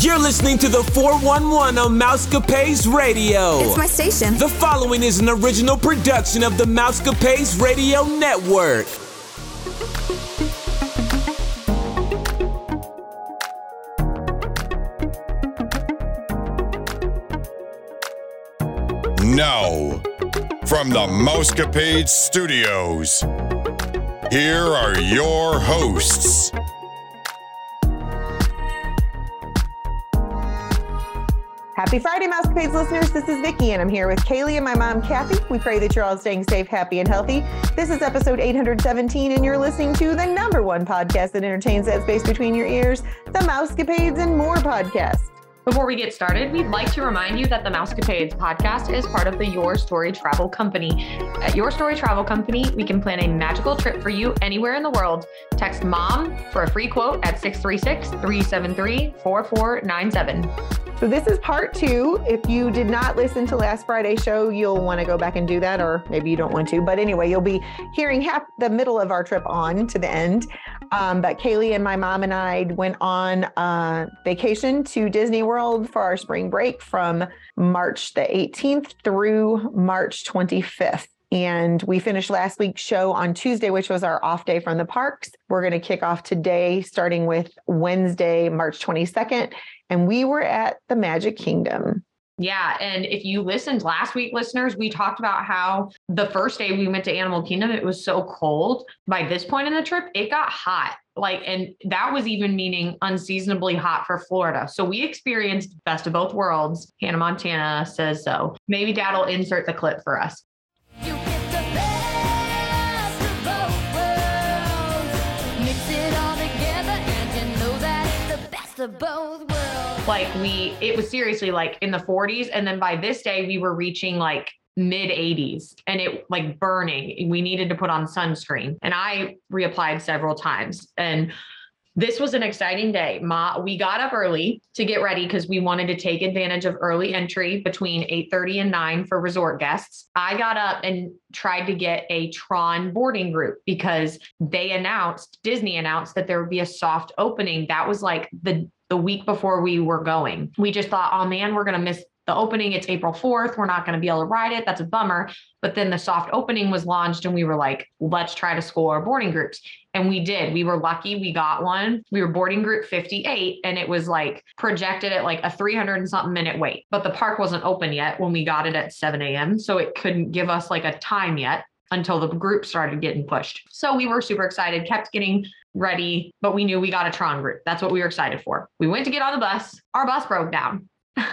You're listening to the 411 on Mousecapades Radio. It's my station. The following is an original production of the Mousecapades Radio Network. Now, from the Mousecapade Studios, here are your hosts. Happy Friday, Mousecapades listeners. This is Vickie, and I'm here with Kaley and my mom, Kathy. We pray that you're all staying safe, happy, and healthy. This is episode 817, and you're listening to the number one podcast that entertains that space between your ears, the Mousecapades and More podcast. Before we get started, we'd like to remind you that the Mousecapades podcast is part of the Your Story Travel Company. At Your Story Travel Company, we can plan a magical trip for you anywhere in the world. Text MOM for a free quote at 636 373 4497. So, this is part two. If you did not listen to last Friday's show, you'll want to go back and do that, or maybe you don't want to. But anyway, you'll be hearing half the middle of our trip on to the end. Um, but Kaylee and my mom and I went on uh, vacation to Disney World for our spring break from March the 18th through March 25th. And we finished last week's show on Tuesday, which was our off day from the parks. We're going to kick off today, starting with Wednesday, March 22nd. And we were at the Magic Kingdom. Yeah. And if you listened last week, listeners, we talked about how the first day we went to Animal Kingdom, it was so cold. By this point in the trip, it got hot. Like, and that was even meaning unseasonably hot for Florida. So we experienced best of both worlds. Hannah Montana says so. Maybe dad will insert the clip for us. Both Like, we, it was seriously like in the 40s. And then by this day, we were reaching like mid 80s and it like burning. We needed to put on sunscreen. And I reapplied several times. And this was an exciting day. Ma, we got up early to get ready because we wanted to take advantage of early entry between 8:30 and 9 for resort guests. I got up and tried to get a Tron boarding group because they announced, Disney announced that there would be a soft opening. That was like the the week before we were going. We just thought, oh man, we're gonna miss the opening. It's April 4th. We're not going to be able to ride it. That's a bummer. But then the soft opening was launched and we were like, let's try to score boarding groups. And we did. We were lucky. We got one. We were boarding group 58 and it was like projected at like a 300 and something minute wait. But the park wasn't open yet when we got it at 7 a.m. So it couldn't give us like a time yet until the group started getting pushed. So we were super excited, kept getting ready, but we knew we got a Tron group. That's what we were excited for. We went to get on the bus. Our bus broke down.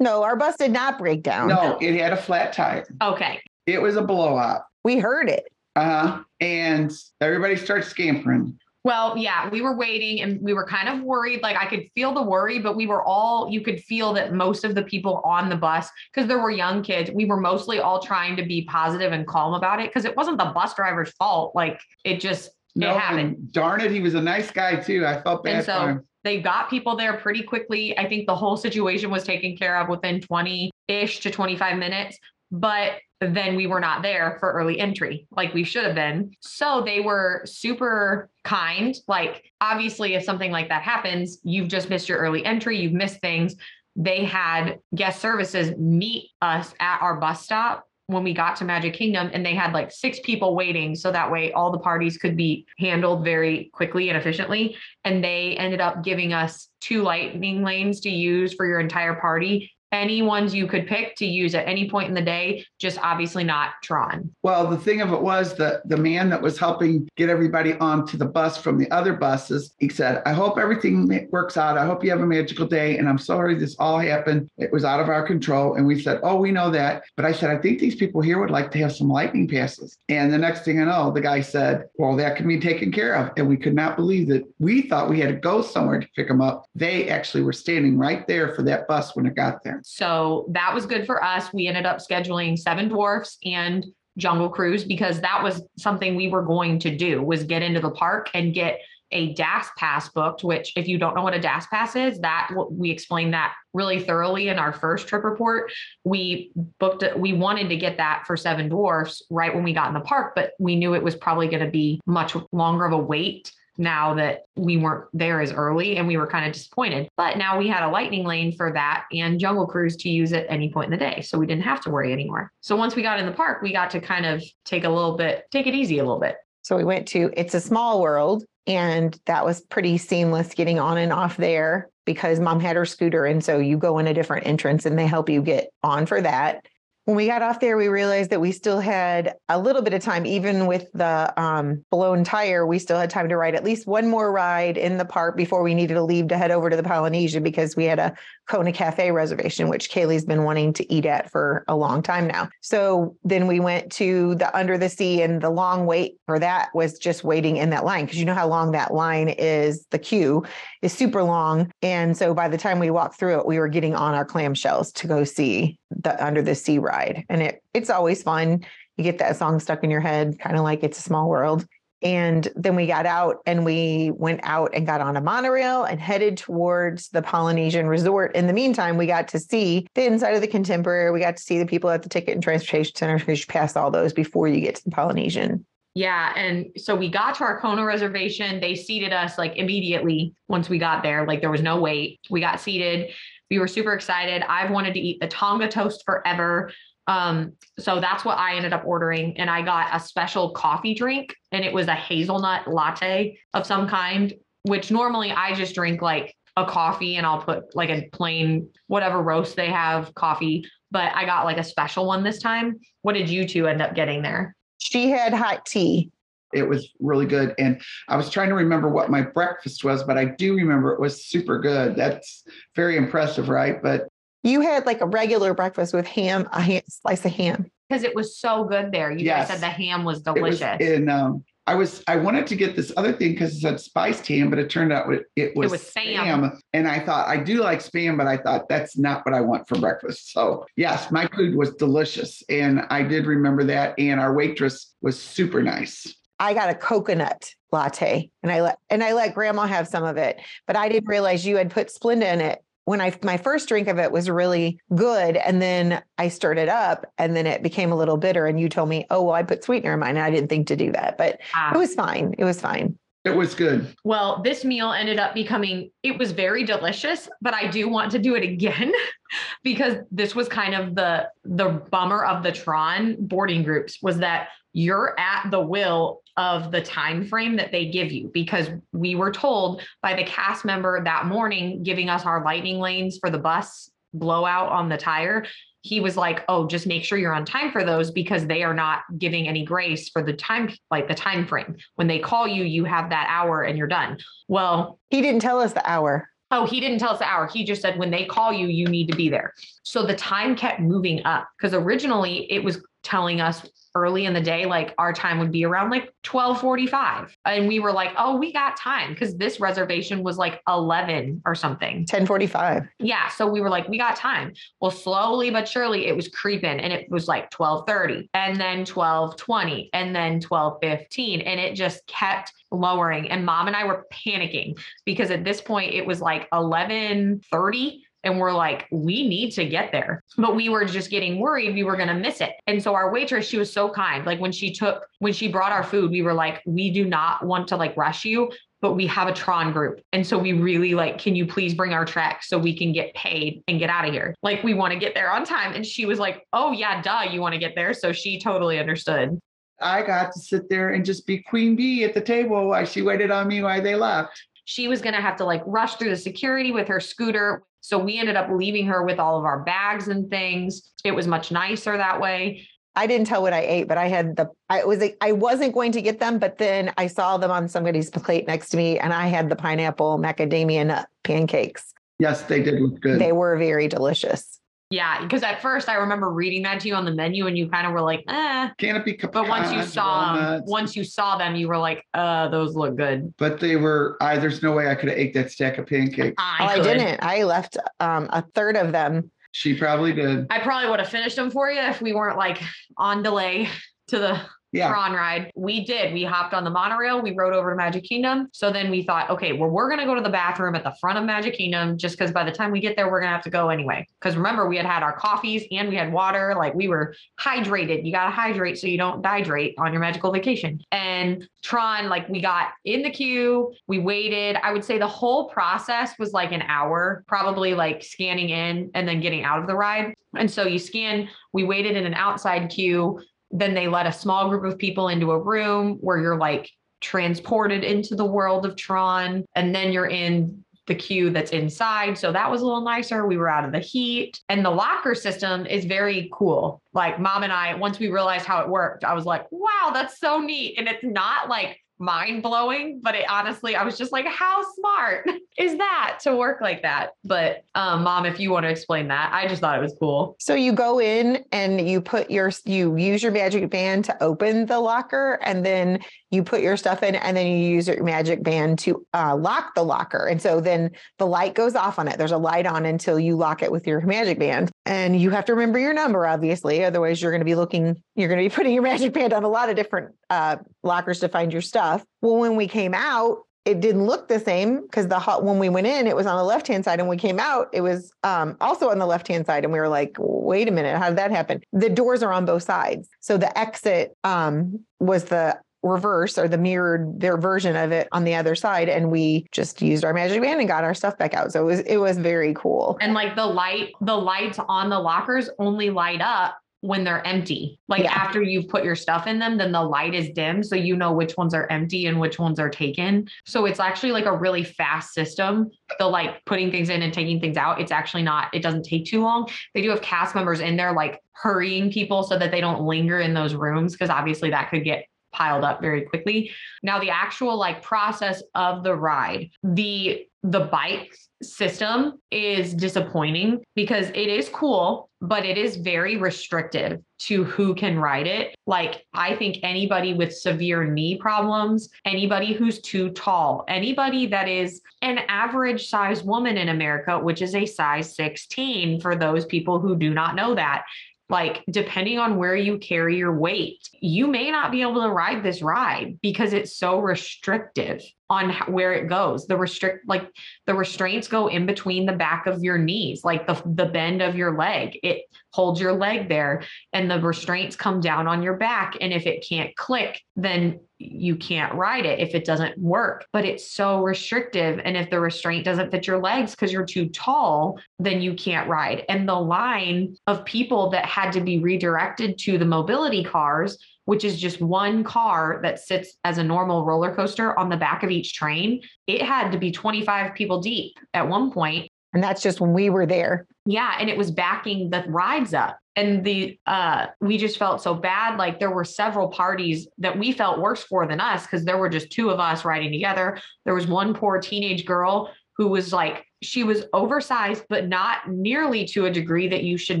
No, our bus did not break down. No, it had a flat tire. Okay. It was a blowout. We heard it. Uh huh. And everybody starts scampering. Well, yeah, we were waiting and we were kind of worried. Like I could feel the worry, but we were all, you could feel that most of the people on the bus, because there were young kids, we were mostly all trying to be positive and calm about it because it wasn't the bus driver's fault. Like it just, No, it happened. darn it, he was a nice guy too. I felt bad And for so him. they got people there pretty quickly. I think the whole situation was taken care of within 20 ish to 25 minutes. But then we were not there for early entry like we should have been. So they were super kind. Like, obviously, if something like that happens, you've just missed your early entry, you've missed things. They had guest services meet us at our bus stop when we got to Magic Kingdom and they had like six people waiting so that way all the parties could be handled very quickly and efficiently and they ended up giving us two lightning lanes to use for your entire party any ones you could pick to use at any point in the day just obviously not Tron Well, the thing of it was that the man that was helping get everybody onto the bus from the other buses, he said, I hope everything works out. I hope you have a magical day. And I'm sorry this all happened. It was out of our control. And we said, Oh, we know that. But I said, I think these people here would like to have some lightning passes. And the next thing I know, the guy said, Well, that can be taken care of. And we could not believe that we thought we had to go somewhere to pick them up. They actually were standing right there for that bus when it got there. So that was good for us. We ended up scheduling Seven Dwarfs and Jungle Cruise because that was something we were going to do was get into the park and get a DAS pass booked, which if you don't know what a DAS pass is, that we explained that really thoroughly in our first trip report. We booked we wanted to get that for Seven Dwarfs right when we got in the park, but we knew it was probably going to be much longer of a wait now that we weren't there as early and we were kind of disappointed. But now we had a lightning lane for that and Jungle Cruise to use at any point in the day. So we didn't have to worry anymore. So once we got in the park, we got to kind of take a little bit, take it easy a little bit. So we went to It's a Small World, and that was pretty seamless getting on and off there because mom had her scooter. And so you go in a different entrance and they help you get on for that. When we got off there, we realized that we still had a little bit of time, even with the um, blown tire. We still had time to ride at least one more ride in the park before we needed to leave to head over to the Polynesian because we had a Kona Cafe reservation, which Kaley's been wanting to eat at for a long time now. So then we went to the Under the Sea, and the long wait for that was just waiting in that line because you know how long that line is. The queue is super long, and so by the time we walked through it, we were getting on our clamshells to go see the Under the Sea ride, and it it's always fun. You get that song stuck in your head, kind of like It's a Small World. And then we got out and we went out and got on a monorail and headed towards the Polynesian resort. In the meantime, we got to see the inside of the contemporary. We got to see the people at the ticket and transportation center because you pass all those before you get to the Polynesian. Yeah. And so we got to our Kona reservation. They seated us like immediately once we got there. Like there was no wait. We got seated. We were super excited. I've wanted to eat the Tonga toast forever. Um, so that's what I ended up ordering. And I got a special coffee drink, and it was a hazelnut latte of some kind, which normally I just drink like a coffee and I'll put like a plain whatever roast they have coffee. But I got like a special one this time. What did you two end up getting there? She had hot tea. It was really good. And I was trying to remember what my breakfast was, but I do remember it was super good. That's very impressive, right? But You had like a regular breakfast with ham, a ham, slice of ham. Because it was so good there. You Yes. guys said the ham was it was delicious. in um I was I wanted to get this other thing because it said spiced ham, but it turned out it, it was, was Sam. And I thought I do like spam, but I thought that's not what I want for breakfast. So yes, my food was delicious. And I did remember that. And our waitress was super nice. I got a coconut latte and I let and I let grandma have some of it, but I didn't realize you had put Splenda in it. When I my first drink of it was really good, and then I stirred it up, and then it became a little bitter. And you told me, "Oh, well, I put sweetener in mine." And I didn't think to do that, but Ah. it was fine. It was fine. It was good. Well, this meal ended up becoming, it was very delicious, but I do want to do it again because this was kind of the the bummer of the Tron boarding groups was that you're at the will of the time frame that they give you because we were told by the cast member that morning giving us our lightning lanes for the bus blowout on the tire he was like oh just make sure you're on time for those because they are not giving any grace for the time like the time frame when they call you you have that hour and you're done well He didn't tell us the hour. Oh, he didn't tell us the hour. He just said when they call you, you need to be there. So the time kept moving up because originally it was telling us early in the day, like our time would be around like 1245. And we were like, oh, we got time because this reservation was like 11 or something. Ten forty five. Yeah. So we were like, we got time. Well, slowly but surely it was creeping and it was like 1230 and then 1220 and then 1215. And it just kept lowering. And mom and I were panicking because at this point it was like 1130 and we're like, we need to get there. But we were just getting worried we were going to miss it. And so our waitress, she was so kind. Like when she took, when she brought our food, we were like, we do not want to like rush you, but we have a Tron group. And so we really like, can you please bring our track so we can get paid and get out of here? Like we want to get there on time. And she was like, oh, yeah, duh, you want to get there. So she totally understood. I got to sit there and just be queen bee at the table while she waited on me while they left. she was going to have to like rush through the security with her scooter. So we ended up leaving her with all of our bags and things. It was much nicer that way. I didn't tell what I ate, but I had the I was I wasn't going to get them, but then I saw them on somebody's plate next to me, and I had the pineapple macadamia nut pancakes. Yes, they did look good. They were very delicious. Yeah. Because at first I remember reading that to you on the menu and you kind of were like, eh. Canopy But once you saw saw 'em- walnuts, once you saw them, you were like, uh, those look good. but they were I there's no way I could have ate that stack of pancakes. Oh, I could. didn't. I left um, a third of them. She probably did. I probably would have finished them for you if we weren't like on delay to the Yeah. Tron ride. We did. We hopped on the monorail. We rode over to Magic Kingdom. So then we thought, okay, well, we're going to go to the bathroom at the front of Magic Kingdom just because by the time we get there, we're going to have to go anyway. Because remember, we had had our coffees and we had water. Like we were hydrated. You got to hydrate so you don't dehydrate on your magical vacation. And Tron, like we got in the queue, we waited. I would say the whole process was like an hour, probably like scanning in and then getting out of the ride. And so you scan, we waited in an outside queue. Then they let a small group of people into a room where you're like transported into the world of Tron. And then you're in the queue that's inside. So that was a little nicer. We were out of the heat. And the locker system is very cool. Like mom and I, once we realized how it worked, I was like, wow, that's so neat. And it's not like mind blowing, but it honestly, I was just like, how smart is that to work like that? But um, mom, if you want to explain that, I just thought it was cool. So you go in and you put your you use your magic band to open the locker, and then you put your stuff in, and then you use your magic band to uh, lock the locker. And so then the light goes off on it. There's a light on until you lock it with your magic band, and you have to remember your number, obviously. Otherwise, you're going to be looking. You're going to be putting your magic band on a lot of different uh, lockers to find your stuff. Well, when we came out, it didn't look the same because the hot when we went in, it was on the left hand side, and we came out, it was um, also on the left hand side, and we were like, "Wait a minute, how did that happen?" The doors are on both sides, so the exit um, was the reverse or the mirrored their version of it on the other side, and we just used our magic band and got our stuff back out. So it was it was very cool. And like the light, the lights on the lockers only light up when they're empty. Like Yeah. after you've put your stuff in them, then the light is dim. So you know which ones are empty and which ones are taken. So it's actually like a really fast system. The like putting things in and taking things out. It's actually not, it doesn't take too long. They do have cast members in there like hurrying people so that they don't linger in those rooms because obviously that could get piled up very quickly. Now the actual like process of the ride, the the bike system is disappointing because it is cool, but it is very restrictive to who can ride it. Like I think anybody with severe knee problems, anybody who's too tall, anybody that is an average size woman in America, which is a size 16 for those people who do not know that, like depending on where you carry your weight, you may not be able to ride this ride because it's so restrictive on where it goes. The restrict like the restraints go in between the back of your knees, like the the bend of your leg. It holds your leg there and the restraints come down on your back and if it can't click, then you can't ride it if it doesn't work. But it's so restrictive and if the restraint doesn't fit your legs cuz you're too tall, then you can't ride. And the line of people that had to be redirected to the mobility cars which is just one car that sits as a normal roller coaster on the back of each train. It had to be 25 people deep at one point. And that's just when we were there. Yeah, and it was backing the rides up. And the uh we just felt so bad like there were several parties that we felt worse for than us cuz there were just two of us riding together. There was one poor teenage girl who was like she was oversized but not nearly to a degree that you should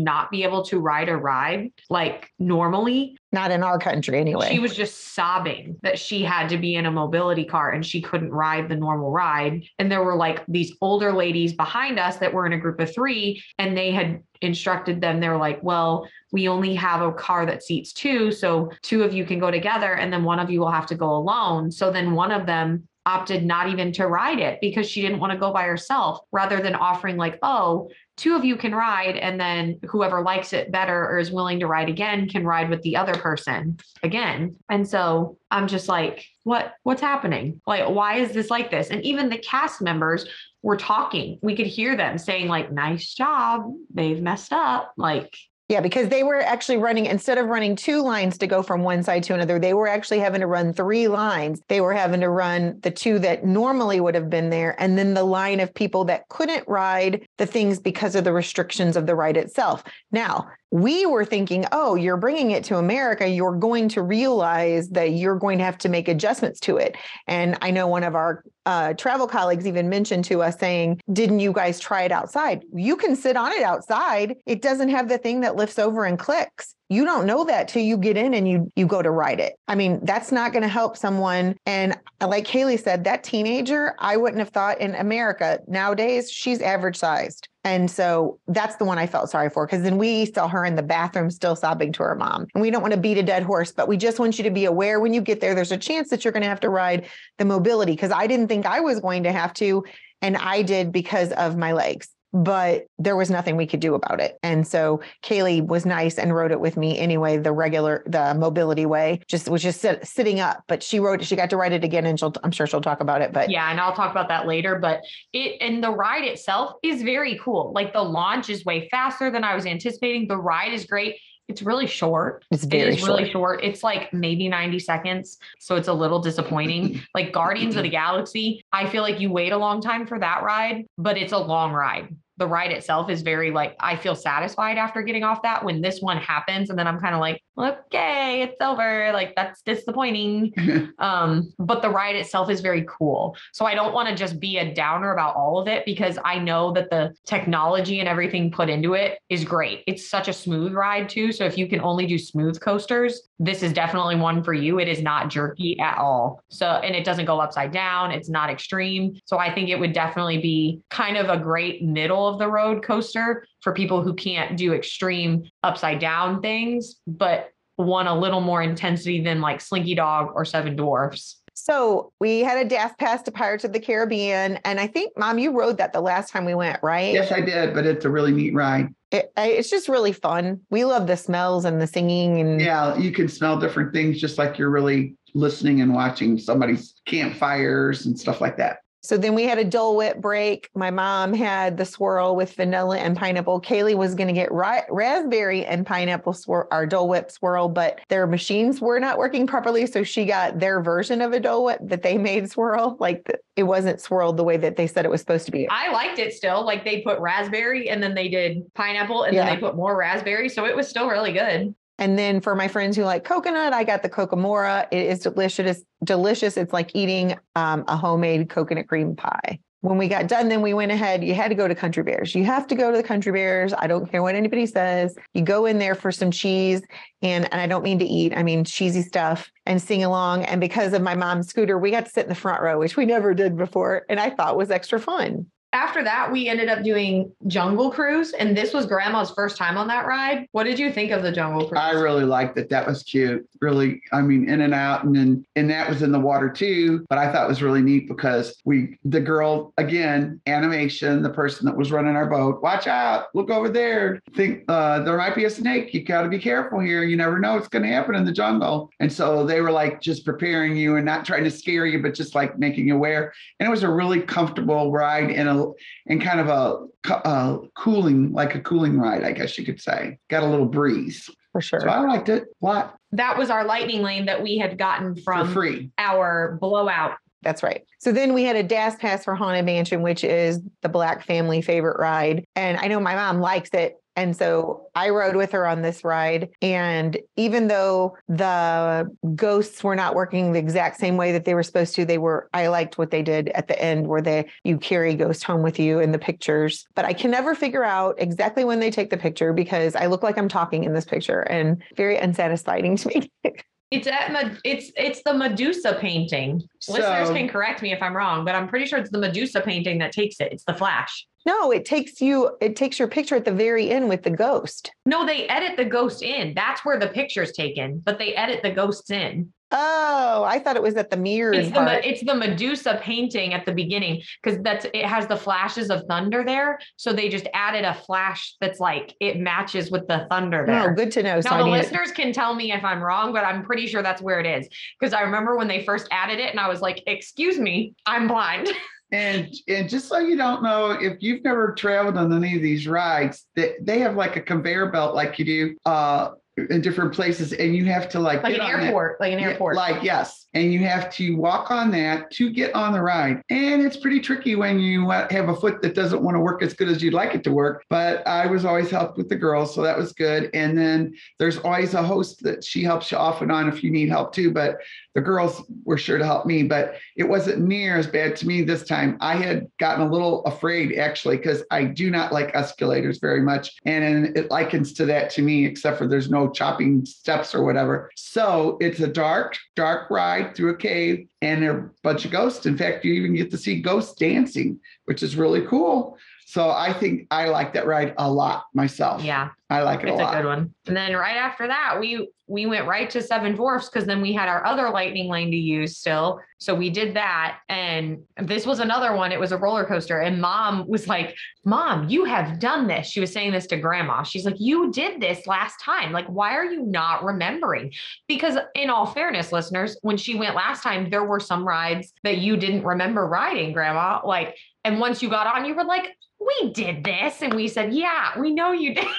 not be able to ride a ride like normally Not in our country, anyway. she was just sobbing that she had to be in a mobility car and she couldn't ride the normal ride. And there were like these older ladies behind us that were in a group of three, and they had instructed them. They're like, well, we only have a car that seats two. So two of you can go together, and then one of you will have to go alone. So then one of them opted not even to ride it because she didn't want to go by herself rather than offering like oh two of you can ride and then whoever likes it better or is willing to ride again can ride with the other person again. And so i'm just like what what's happening? Like why is this like this? And even the cast members were talking. We could hear them saying like nice job. They've messed up. Like Yeah, because they were actually running instead of running two lines to go from one side to another, they were actually having to run three lines. They were having to run the two that normally would have been there, and then the line of people that couldn't ride the things because of the restrictions of the ride itself. Now, we were thinking, oh, you're bringing it to America. You're going to realize that you're going to have to make adjustments to it. And I know one of our uh, travel colleagues even mentioned to us saying, Didn't you guys try it outside? You can sit on it outside. It doesn't have the thing that lifts over and clicks. You don't know that till you get in and you you go to ride it. I mean, that's not going to help someone. And like Kaley said, that teenager, I wouldn't have thought in America nowadays, she's average sized. And so that's the one I felt sorry for because then we saw her in the bathroom still sobbing to her mom. And we don't want to beat a dead horse, but we just want you to be aware when you get there, there's a chance that you're going to have to ride the mobility because I didn't think I was going to have to. And I did because of my legs but there was nothing we could do about it. And so Kaley was nice and wrote it with me anyway, the regular, the mobility way, just was just sit, sitting up, but she wrote, she got to write it again and she'll, I'm sure she'll talk about it, but Yeah, and I'll talk about that later. But it and the ride itself is very cool. Like the launch is way faster than I was anticipating. The ride is great. It's really short. it's very is short. really short. It's like maybe 90 seconds. So it's a little disappointing. like Guardians of the Galaxy, I feel like you wait a long time for that ride, but it's a long ride. The ride itself is very like, I feel satisfied after getting off that when this one happens. And then I'm kind of like, okay, it's over. Like that's disappointing. Um, but the ride itself is very cool. So I don't want to just be a downer about all of it because I know that the technology and everything put into it is great. It's such a smooth ride too. So if you can only do smooth coasters, this is definitely one for you. It is not jerky at all. So and it doesn't go upside down. It's not extreme. So I think it would definitely be kind of a great middle of the road coaster for people who can't do extreme upside down things, but want a little more intensity than like Slinky Dog or Seven Dwarfs. So we had a DAS pass to Pirates of the Caribbean. And I think, Mom, you rode that the last time we went, right? yes, I did, but it's a really neat ride. It, it's just really fun. We love the smells and the singing and Yeah, you can smell different things just like you're really listening and watching somebody's campfires and stuff like that. So then we had a Dole Whip break. My mom had the swirl with vanilla and pineapple. Kaylee was going to get ri- raspberry and pineapple swirl, our Dole Whip swirl, but their machines were not working properly. So she got their version of a Dole Whip that they made swirl. Like the, it wasn't swirled the way that they said it was supposed to be. I liked it still. Like they put raspberry and then they did pineapple and Yeah. then they put more raspberry. So it was still really good. And then for my friends who like coconut, I got the Kakamora. It is delicious. Delicious. It's like eating um, a homemade coconut cream pie. When we got done, then we went ahead. You had to go to Country Bears. You have to go to the Country Bears. I don't care what anybody says. You go in there for some cheese, and and I don't mean to eat. I mean cheesy stuff and sing along. And because of my mom's scooter, we got to sit in the front row, which we never did before, and I thought was extra fun. After that, we ended up doing Jungle Cruise, and this was Grandma's first time on that ride. What did you think of the Jungle Cruise? I really liked it. That was cute. Really, I mean, in and out, and then and that was in the water too. But I thought it was really neat because we, the girl, again, animation, the person that was running our boat, watch out, look over there. Think uh, there might be a snake. You got to be careful here. You never know what's going to happen in the jungle. And so they were like just preparing you and not trying to scare you, but just like making you aware. And it was a really comfortable ride in a and kind of a, co- uh cooling, like a cooling ride, I guess you could say. Got a little breeze. For sure. So I liked it a lot that was our lightning lane that we had gotten for from free. our blowout. That's right. So then we had a DAS pass for Haunted Mansion, which is the Black family favorite ride. And I know my mom likes it. And so I rode with her on this ride. And even though the ghosts were not working the exact same way that they were supposed to, they were, I liked what they did at the end where they, you carry ghost home with you in the pictures. But I can never figure out exactly when they take the picture because I look like I'm talking in this picture and very unsatisfying to me. It's at Med- it's it's the Medusa painting. Listeners can correct me if I'm wrong, but I'm pretty sure it's the Medusa painting that takes it. It's the Flash. No, it takes you, it takes your picture at the very end with the ghost. No, they edit the ghost in. That's where the picture's taken, but they edit the ghosts in. Oh, I thought it was at the mirror. It's the it's the Medusa painting at the beginning because that's it has the flashes of thunder there. So they just added a flash that's like it matches with the thunder oh, there. Oh, good to know. Now the listeners can tell me if I'm wrong, but I'm pretty sure that's where it is. Because I remember when they first added it and I was like, excuse me, I'm blind. And and just so you don't know, if you've never traveled on any of these rides, they, they have like a conveyor belt like you do uh in different places, and you have to like like an on that- airport, like an airport. Like, yes. And you have to walk on that to get on the ride. And it's pretty tricky when you uh, have a foot that doesn't want to work as good as you'd like it to work. But I was always helped with the girls. So that was good. And then there's always a host that she helps you off and on if you need help too. But the girls were sure to help me. But it wasn't near as bad to me this time. I had gotten a little afraid actually because I do not like escalators very much. And it likens to that to me, except for there's no chopping steps or whatever. So it's a dark, dark ride through a cave and there are a bunch of ghosts. In fact, you even get to see ghosts dancing, which is really cool. So I think I like that ride a lot myself. Yeah. I like it It's a a good one. And then right after that, we we went right to Seven Dwarfs because then we had our other lightning lane to use still. So we did that. And this was another one. It was a roller coaster. And mom was like, Mom, you have done this. She was saying this to grandma. She's like, You did this last time. Like, why are you not remembering? Because in all fairness, listeners, when she went last time, there were some rides that you didn't remember riding, grandma. Like, and once you got on, you were like, we did this. And we said, yeah, we know you did.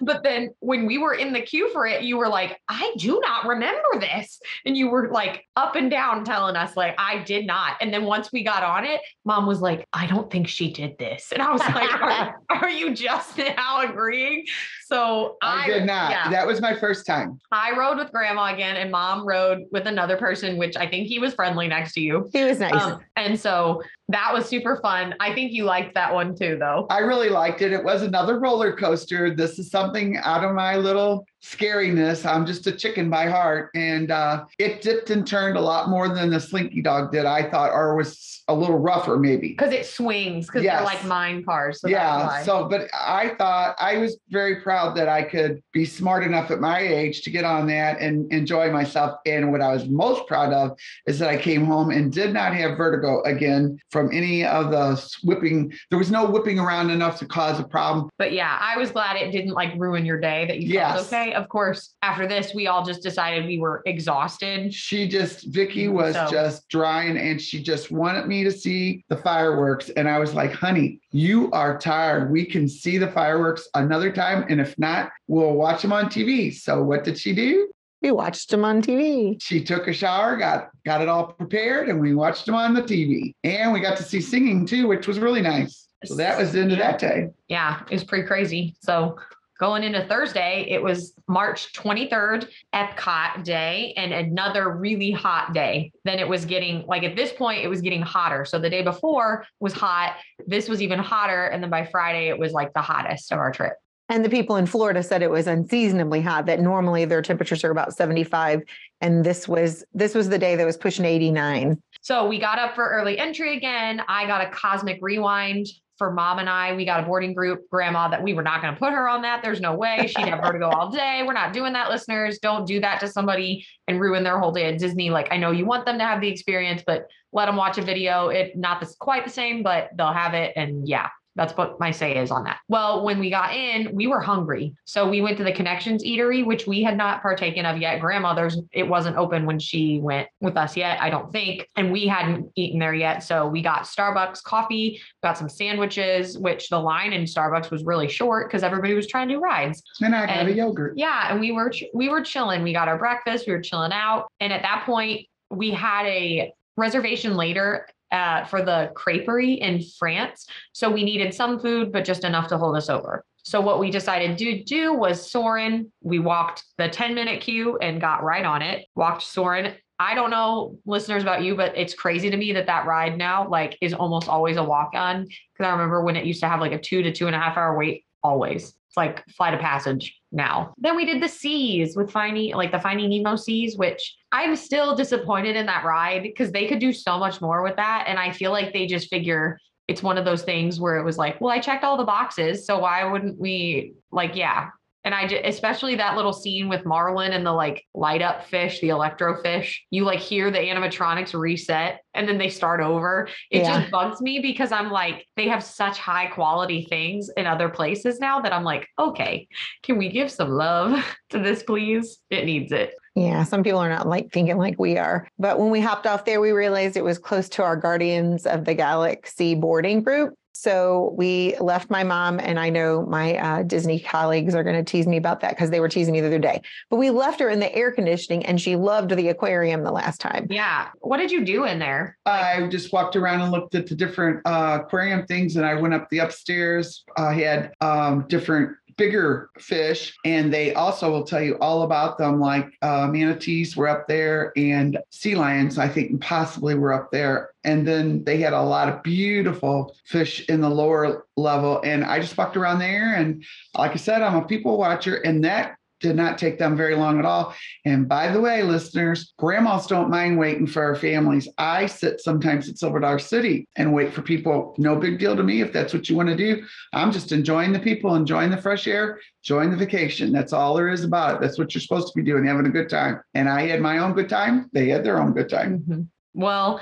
but then when we were in the queue for it, you were like, I do not remember this. And you were like up and down telling us, like, I did not. And then once we got on it, mom was like, I don't think she did this. And I was like, are, are you just now agreeing? So I did not. Yeah. That was my first time. I rode with grandma again, and mom rode with another person, which I think he was friendly next to you. He was nice. Um, and so that was super fun. I think you liked that one too, though. I really liked it. It was another roller coaster. This is something out of my little scariness. I'm just a chicken by heart. And uh, it dipped and turned a lot more than the Slinky Dog did, I thought, or was a little rougher, maybe. Because it swings, because Yes. they're like mine cars. So yeah. So, but I thought I was very proud that I could be smart enough at my age to get on that and enjoy myself. And what I was most proud of is that I came home and did not have vertigo again from any of the whipping. There was no whipping around enough to cause a problem. but yeah, I was glad it didn't like ruin your day that you Yes. felt okay. Of course, after this, we all just decided we were exhausted. She just, Vickie mm, was So- just drying and she just wanted me to see the fireworks. And I was like, honey, you are tired. We can see the fireworks another time. And if not, we'll watch them on TV. So what did she do? we watched them on TV. She took a shower, got got it all prepared, and we watched them on the TV. And we got to see singing too, which was really nice. So that was the end of that day. Yeah, it was pretty crazy. So going into Thursday, it was March 23rd, Epcot Day, and another really hot day. Then it was getting like at this point, it was getting hotter. So the day before was hot. This was even hotter. And then by Friday, it was like the hottest of our trip. And the people in Florida said it was unseasonably hot, that normally their temperatures are about 75. And this was this was the day that was pushing 89. So we got up for early entry again. I got a cosmic rewind for mom and I. We got a boarding group, grandma, that we were not going to put her on that. There's no way she'd have vertigo all day. We're not doing that, listeners. Don't do that to somebody and ruin their whole day at Disney. Like I know you want them to have the experience, but let them watch a video. It not this quite the same, but they'll have it. And yeah, that's what my say is on that. Well, when we got in, we were hungry. So we went to the Connections Eatery, which we had not partaken of yet. Grandmother's, it wasn't open when she went with us yet, I don't think. And we hadn't eaten there yet. So we got Starbucks coffee, got some sandwiches, which the line in Starbucks was really short because everybody was trying to do rides. And I got a yogurt. Yeah, and we were we were chilling. We got our breakfast. We were chilling out, and at that point, we had a reservation later for the creperie in France. So we needed some food, but just enough to hold us over. So what we decided to do was Soarin'. We walked the 10 minute queue and got right on it. Walked Soarin'. I don't know, listeners, about you, but it's crazy to me that that ride now like is almost always a walk on. Because I remember when it used to have like a two to two and a half hour wait. Always, it's like flight of passage now. Then we did the seas with Finding, like the Finding Nemo seas, which I'm still disappointed in that ride because they could do so much more with that. And I feel like they just figure it's one of those things where it was like, well, I checked all the boxes, so why wouldn't we? Like, yeah. And I just, especially that little scene with Marlin and the like light up fish, the electro fish, you like hear the animatronics reset and then they start over. It Yeah. just bugs me because I'm like, they have such high quality things in other places now that I'm like, okay, can we give some love to this, please? It needs it. Yeah, some people are not like thinking like we are. But when we hopped off there, we realized it was close to our Guardians of the Galaxy boarding group. So we left my mom, and I know my uh, Disney colleagues are going to tease me about that because they were teasing me the other day. But we left her in the air conditioning, and she loved the aquarium the last time. Yeah. What did you do in there? I just walked around and looked at the different uh, aquarium things, and I went up the upstairs. I had um, different bigger fish, and they also will tell you all about them. Like uh, manatees were up there, and sea lions, I think, possibly were up there. And then they had a lot of beautiful fish in the lower level. And I just walked around there, and like I said, I'm a people watcher, and that did not take them very long at all. And by the way, listeners, grandmas don't mind waiting for our families. I sit sometimes at Silver Dollar City and wait for people. No big deal to me if that's what you want to do. I'm just enjoying the people, enjoying the fresh air, enjoying the vacation. That's all there is about it. That's what you're supposed to be doing, having a good time. And I had my own good time. They had their own good time. Mhm. Well,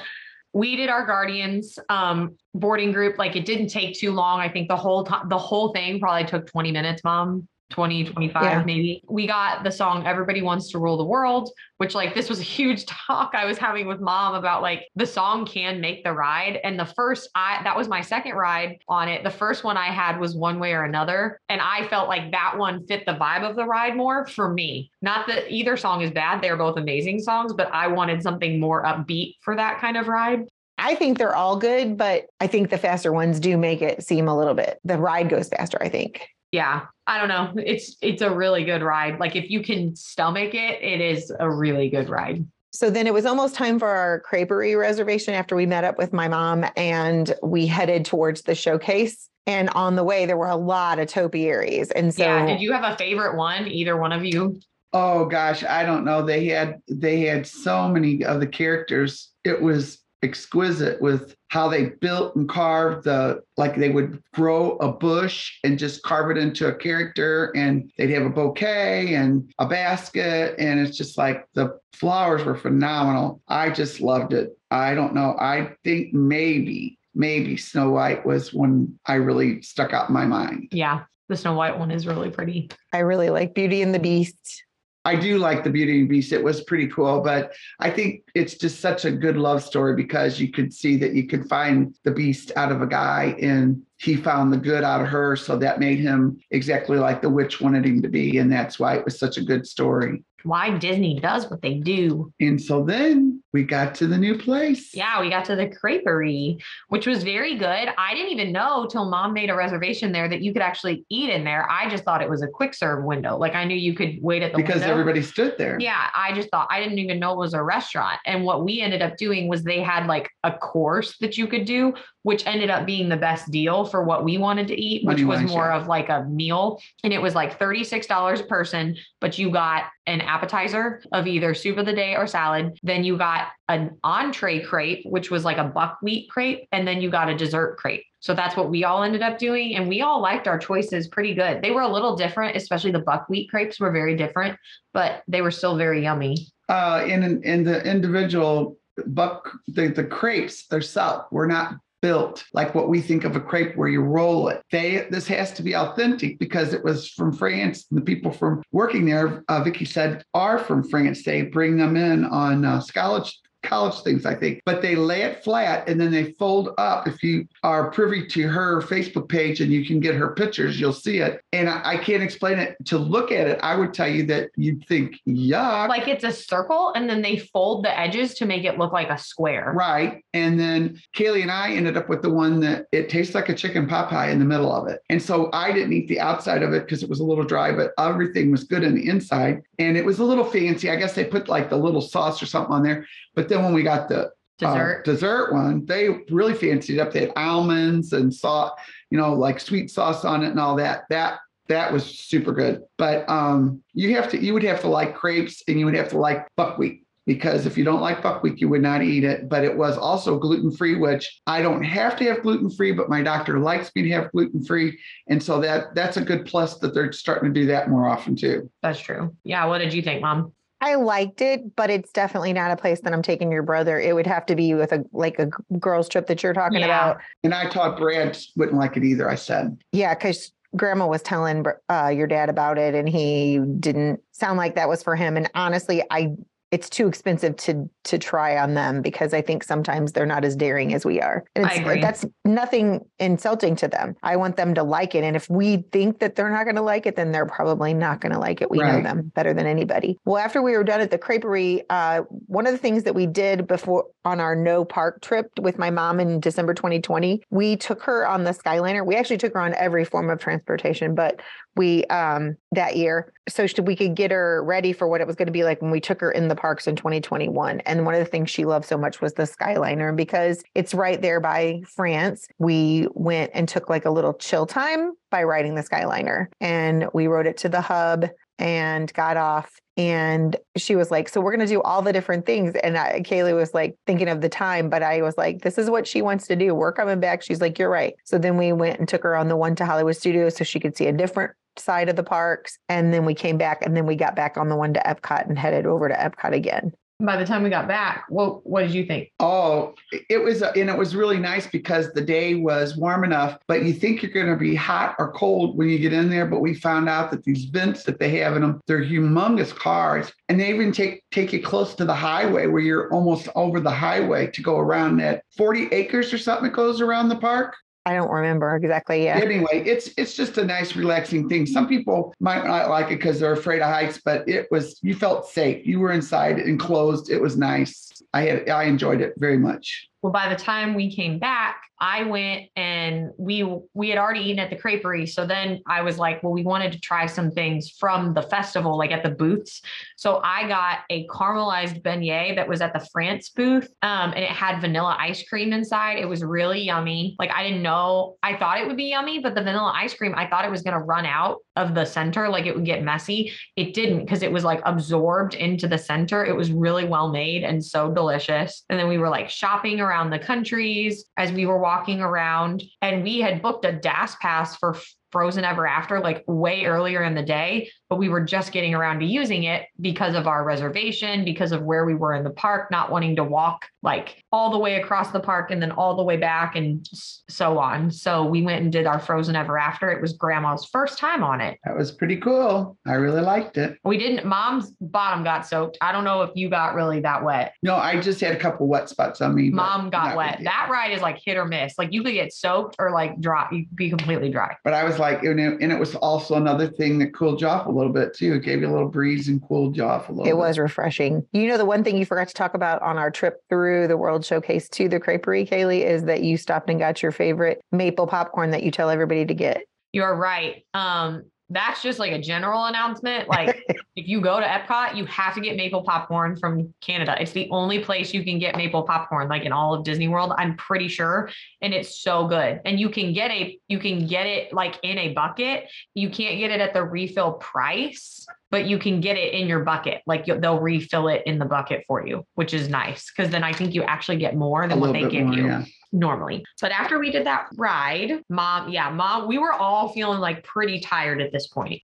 we did our guardians um boarding group like it didn't take too long i think the whole time the whole thing probably took 20 minutes mom 20 25 Yeah. maybe we got the song everybody wants to rule the world which like this was a huge talk i was having with mom about like the song can make the ride and the first i that was my second ride on it the first one i had was one way or another and i felt like that one fit the vibe of the ride more for me not that either song is bad they're both amazing songs but i wanted something more upbeat for that kind of ride I think they're all good, but I think the faster ones do make it seem a little bit. The ride goes faster, I think. Yeah i don't know it's it's a really good ride like if you can stomach it it is a really good ride So then it was almost time for our creperie reservation after we met up with my mom and we headed towards the showcase. And on the way, there were a lot of topiaries. And so yeah did you have a favorite one either one of you Oh gosh, I don't know. They had they had so many of the characters. It was exquisite with how they built and carved the like they would grow a bush and just carve it into a character and they'd have a bouquet and a basket and it's just like the flowers were phenomenal. I just loved it. I don't know. I think maybe maybe Snow White was when I really stuck out in my mind. yeah the snow white one is really pretty I really like Beauty and the Beast. I do like the Beauty and the Beast. It was pretty cool, but I think it's just such a good love story because you could see that you could find the beast out of a guy and he found the good out of her. So that made him exactly like the witch wanted him to be. And that's why it was such a good story. why disney does what they do And so then we got to the new place. yeah we got to the creperie which was very good i didn't even know till mom made a reservation there that you could actually eat in there i just thought it was a quick serve window like i knew you could wait at the Because window. everybody stood there. Yeah, I just thought I didn't even know it was a restaurant. And what we ended up doing was they had like a course that you could do, which ended up being the best deal for what we wanted to eat, which was more of like a meal. And it was like $36 a person, but you got an appetizer of either soup of the day or salad. Then you got an entree crepe, which was like a buckwheat crepe. And then you got a dessert crepe. So that's what we all ended up doing. And we all liked our choices pretty good. They were a little different, especially the buckwheat crepes were very different, but they were still very yummy. Uh, in in the individual buck the, the crepes themselves were not built like what we think of a crepe where you roll it. They this has to be authentic because it was from France. And the people from working there, uh, Vickie said, are from France. They bring them in on uh, college college things, I think, but they lay it flat and then they fold up. If you are privy to her Facebook page and you can get her pictures, you'll see it. And I, I can't explain it. To look at it, I would tell you that you'd think, yuck. Like it's a circle and then they fold the edges to make it look like a square. Right. And then Kaley and I ended up with the one that it tastes like a chicken pot pie in the middle of it. And so I didn't eat the outside of it because it was a little dry, but everything was good in the inside. And it was a little fancy. I guess they put like the little sauce or something on there. But then when we got the uh, Dessert. dessert one, they really fancied up. They had almonds and saw, you know, like sweet sauce on it and all that. That that was super good. But um, you have to, you would have to like crepes and you would have to like buckwheat because if you don't like buckwheat, you would not eat it. But it was also gluten free, which I don't have to have gluten free, but my doctor likes me to have gluten free, and so that that's a good plus that they're starting to do that more often too. That's true. Yeah. What did you think, mom? I liked it, but it's definitely not a place that I'm taking your brother. It would have to be with a like a girls trip that you're talking Yeah. about. And I thought Brad wouldn't like it either. I said, Yeah, because grandma was telling uh, your dad about it, and he didn't sound like that was for him. And honestly, I it's too expensive to to try on them because I think sometimes they're not as daring as we are. And I agree. that's nothing insulting to them. I want them to like it, and if we think that they're not going to like it, then they're probably not going to like it. We know them better than anybody. Well, after we were done at the creperie, uh, one of the things that we did before on our no park trip with my mom in December 2020, we took her on the Skyliner. We actually took her on every form of transportation, but we um that year so we could get her ready for what it was going to be like when we took her in the parks in 2021. And one of the things she loved so much was the Skyliner. And because it's right there by France, we went and took like a little chill time by riding the Skyliner. And we rode it to the hub and got off. And she was like, So we're going to do all the different things. And I, Kaley was like thinking of the time, but I was like, This is what she wants to do. We're coming back. She's like, You're right. So then we went and took her on the one to Hollywood Studios so she could see a different side of the parks. And then we came back and then we got back on the one to Epcot and headed over to Epcot again. By the time we got back, what what did you think? Oh, it was, and it was really nice because the day was warm enough, but you think you're going to be hot or cold when you get in there. But we found out that these vents that they have in them, they're humongous cars, and they even take take you close to the highway where you're almost over the highway to go around that 40 acres or something that goes around the park. I don't remember exactly. Yeah. Anyway, it's it's just a nice, relaxing thing. Some people might not like it because they're afraid of heights, but it was you felt safe. You were inside enclosed. It was nice. I had I enjoyed it very much. Well, by the time we came back, I went and we we had already eaten at the creperie. So then I was like, well, we wanted to try some things from the festival, like at the booths. So I got a caramelized beignet that was at the France booth, um, and it had vanilla ice cream inside. It was really yummy. Like I didn't know, I thought it would be yummy, but the vanilla ice cream, I thought it was gonna run out of the center, like it would get messy. It didn't because it was like absorbed into the center. It was really well made and so delicious. And then we were like shopping around the countries as we were walking around, and we had booked a DAS pass for Frozen Ever After like way earlier in the day, but we were just getting around to using it because of our reservation, because of where we were in the park, not wanting to walk like all the way across the park and then all the way back and so on. So we went and did our Frozen Ever After. It was grandma's first time on it. That was pretty cool. I really liked it. We didn't, mom's bottom got soaked. I don't know if you got really that wet. No, I just had a couple wet spots on me. Mom got wet. That ride is like hit or miss. Like you could get soaked or like dry, you could be completely dry. But I was like, and it, and it was also another thing that cooled you off little bit too. It gave you a little breeze and cooled you off a little. It bit. was refreshing. You know, the one thing you forgot to talk about on our trip through the World Showcase to the Creperie, Kaley, is that you stopped and got your favorite maple popcorn that you tell everybody to get. You're right. Um, that's just like a general announcement. Like if you go to Epcot, you have to get maple popcorn from Canada. It's the only place you can get maple popcorn, like in all of Disney World. I'm pretty sure. And it's so good. And you can get a you can get it like in a bucket. You can't get it at the refill price, but you can get it in your bucket. Like they'll refill it in the bucket for you, which is nice. Cause then I think you actually get more than what they give more, you yeah. normally. But after we did that ride, mom, yeah, mom, we were all feeling like pretty tired at this point.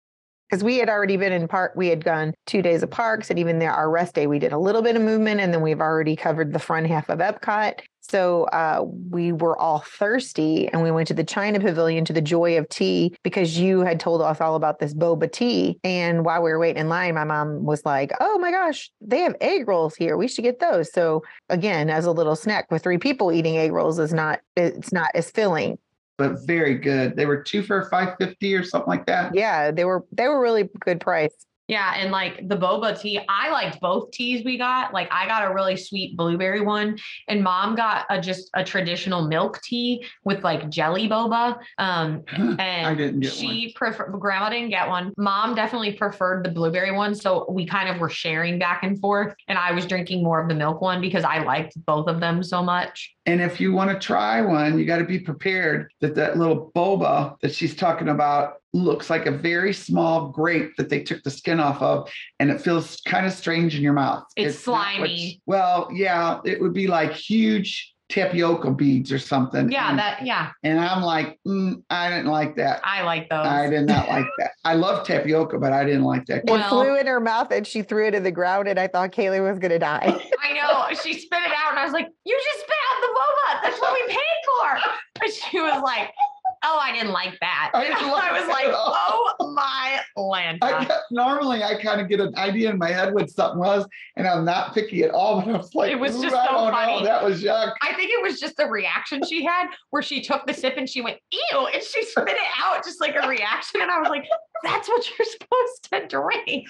Because we had already been in park, we had gone two days of parks, and even there, our rest day, we did a little bit of movement, and then we've already covered the front half of Epcot. So uh, we were all thirsty, and we went to the China Pavilion to the Joy of Tea because you had told us all about this boba tea. And while we were waiting in line, my mom was like, "Oh my gosh, they have egg rolls here. We should get those." So again, as a little snack with three people eating egg rolls is not it's not as filling. But very good. They were two for five fifty or something like that. Yeah, they were they were really good price. Yeah, and like the boba tea, I liked both teas we got. Like I got a really sweet blueberry one, and mom got a just a traditional milk tea with like jelly boba. Um, and I didn't get one. she prefer grandma didn't get one. Mom definitely preferred the blueberry one, so we kind of were sharing back and forth. And I was drinking more of the milk one because I liked both of them so much. And if you want to try one, you got to be prepared that that little boba that she's talking about looks like a very small grape that they took the skin off of, and it feels kind of strange in your mouth. It's not what slimy. you- well, yeah, it would be like huge tapioca beads or something. Yeah, and, that yeah, and I'm like, mm, I didn't like that. I like those. I did not like that. I love tapioca, but I didn't like that. It Well- flew in her mouth and she threw it to the ground, and I thought Kaley was gonna die. I know. She spit it out, and I was like, "You just spit out the boba. That's what we paid for." And she was like, "Oh, I didn't like that." I like I was like, "Oh my land." I got, normally I kind of get an idea in my head what something was, and I'm not picky at all. But I was like, It was just so know. funny. That was yuck. I think it was just the reaction she had where she took the sip and she went, ew, and she spit it out just like a reaction. And I was like, that's what you're supposed to drink.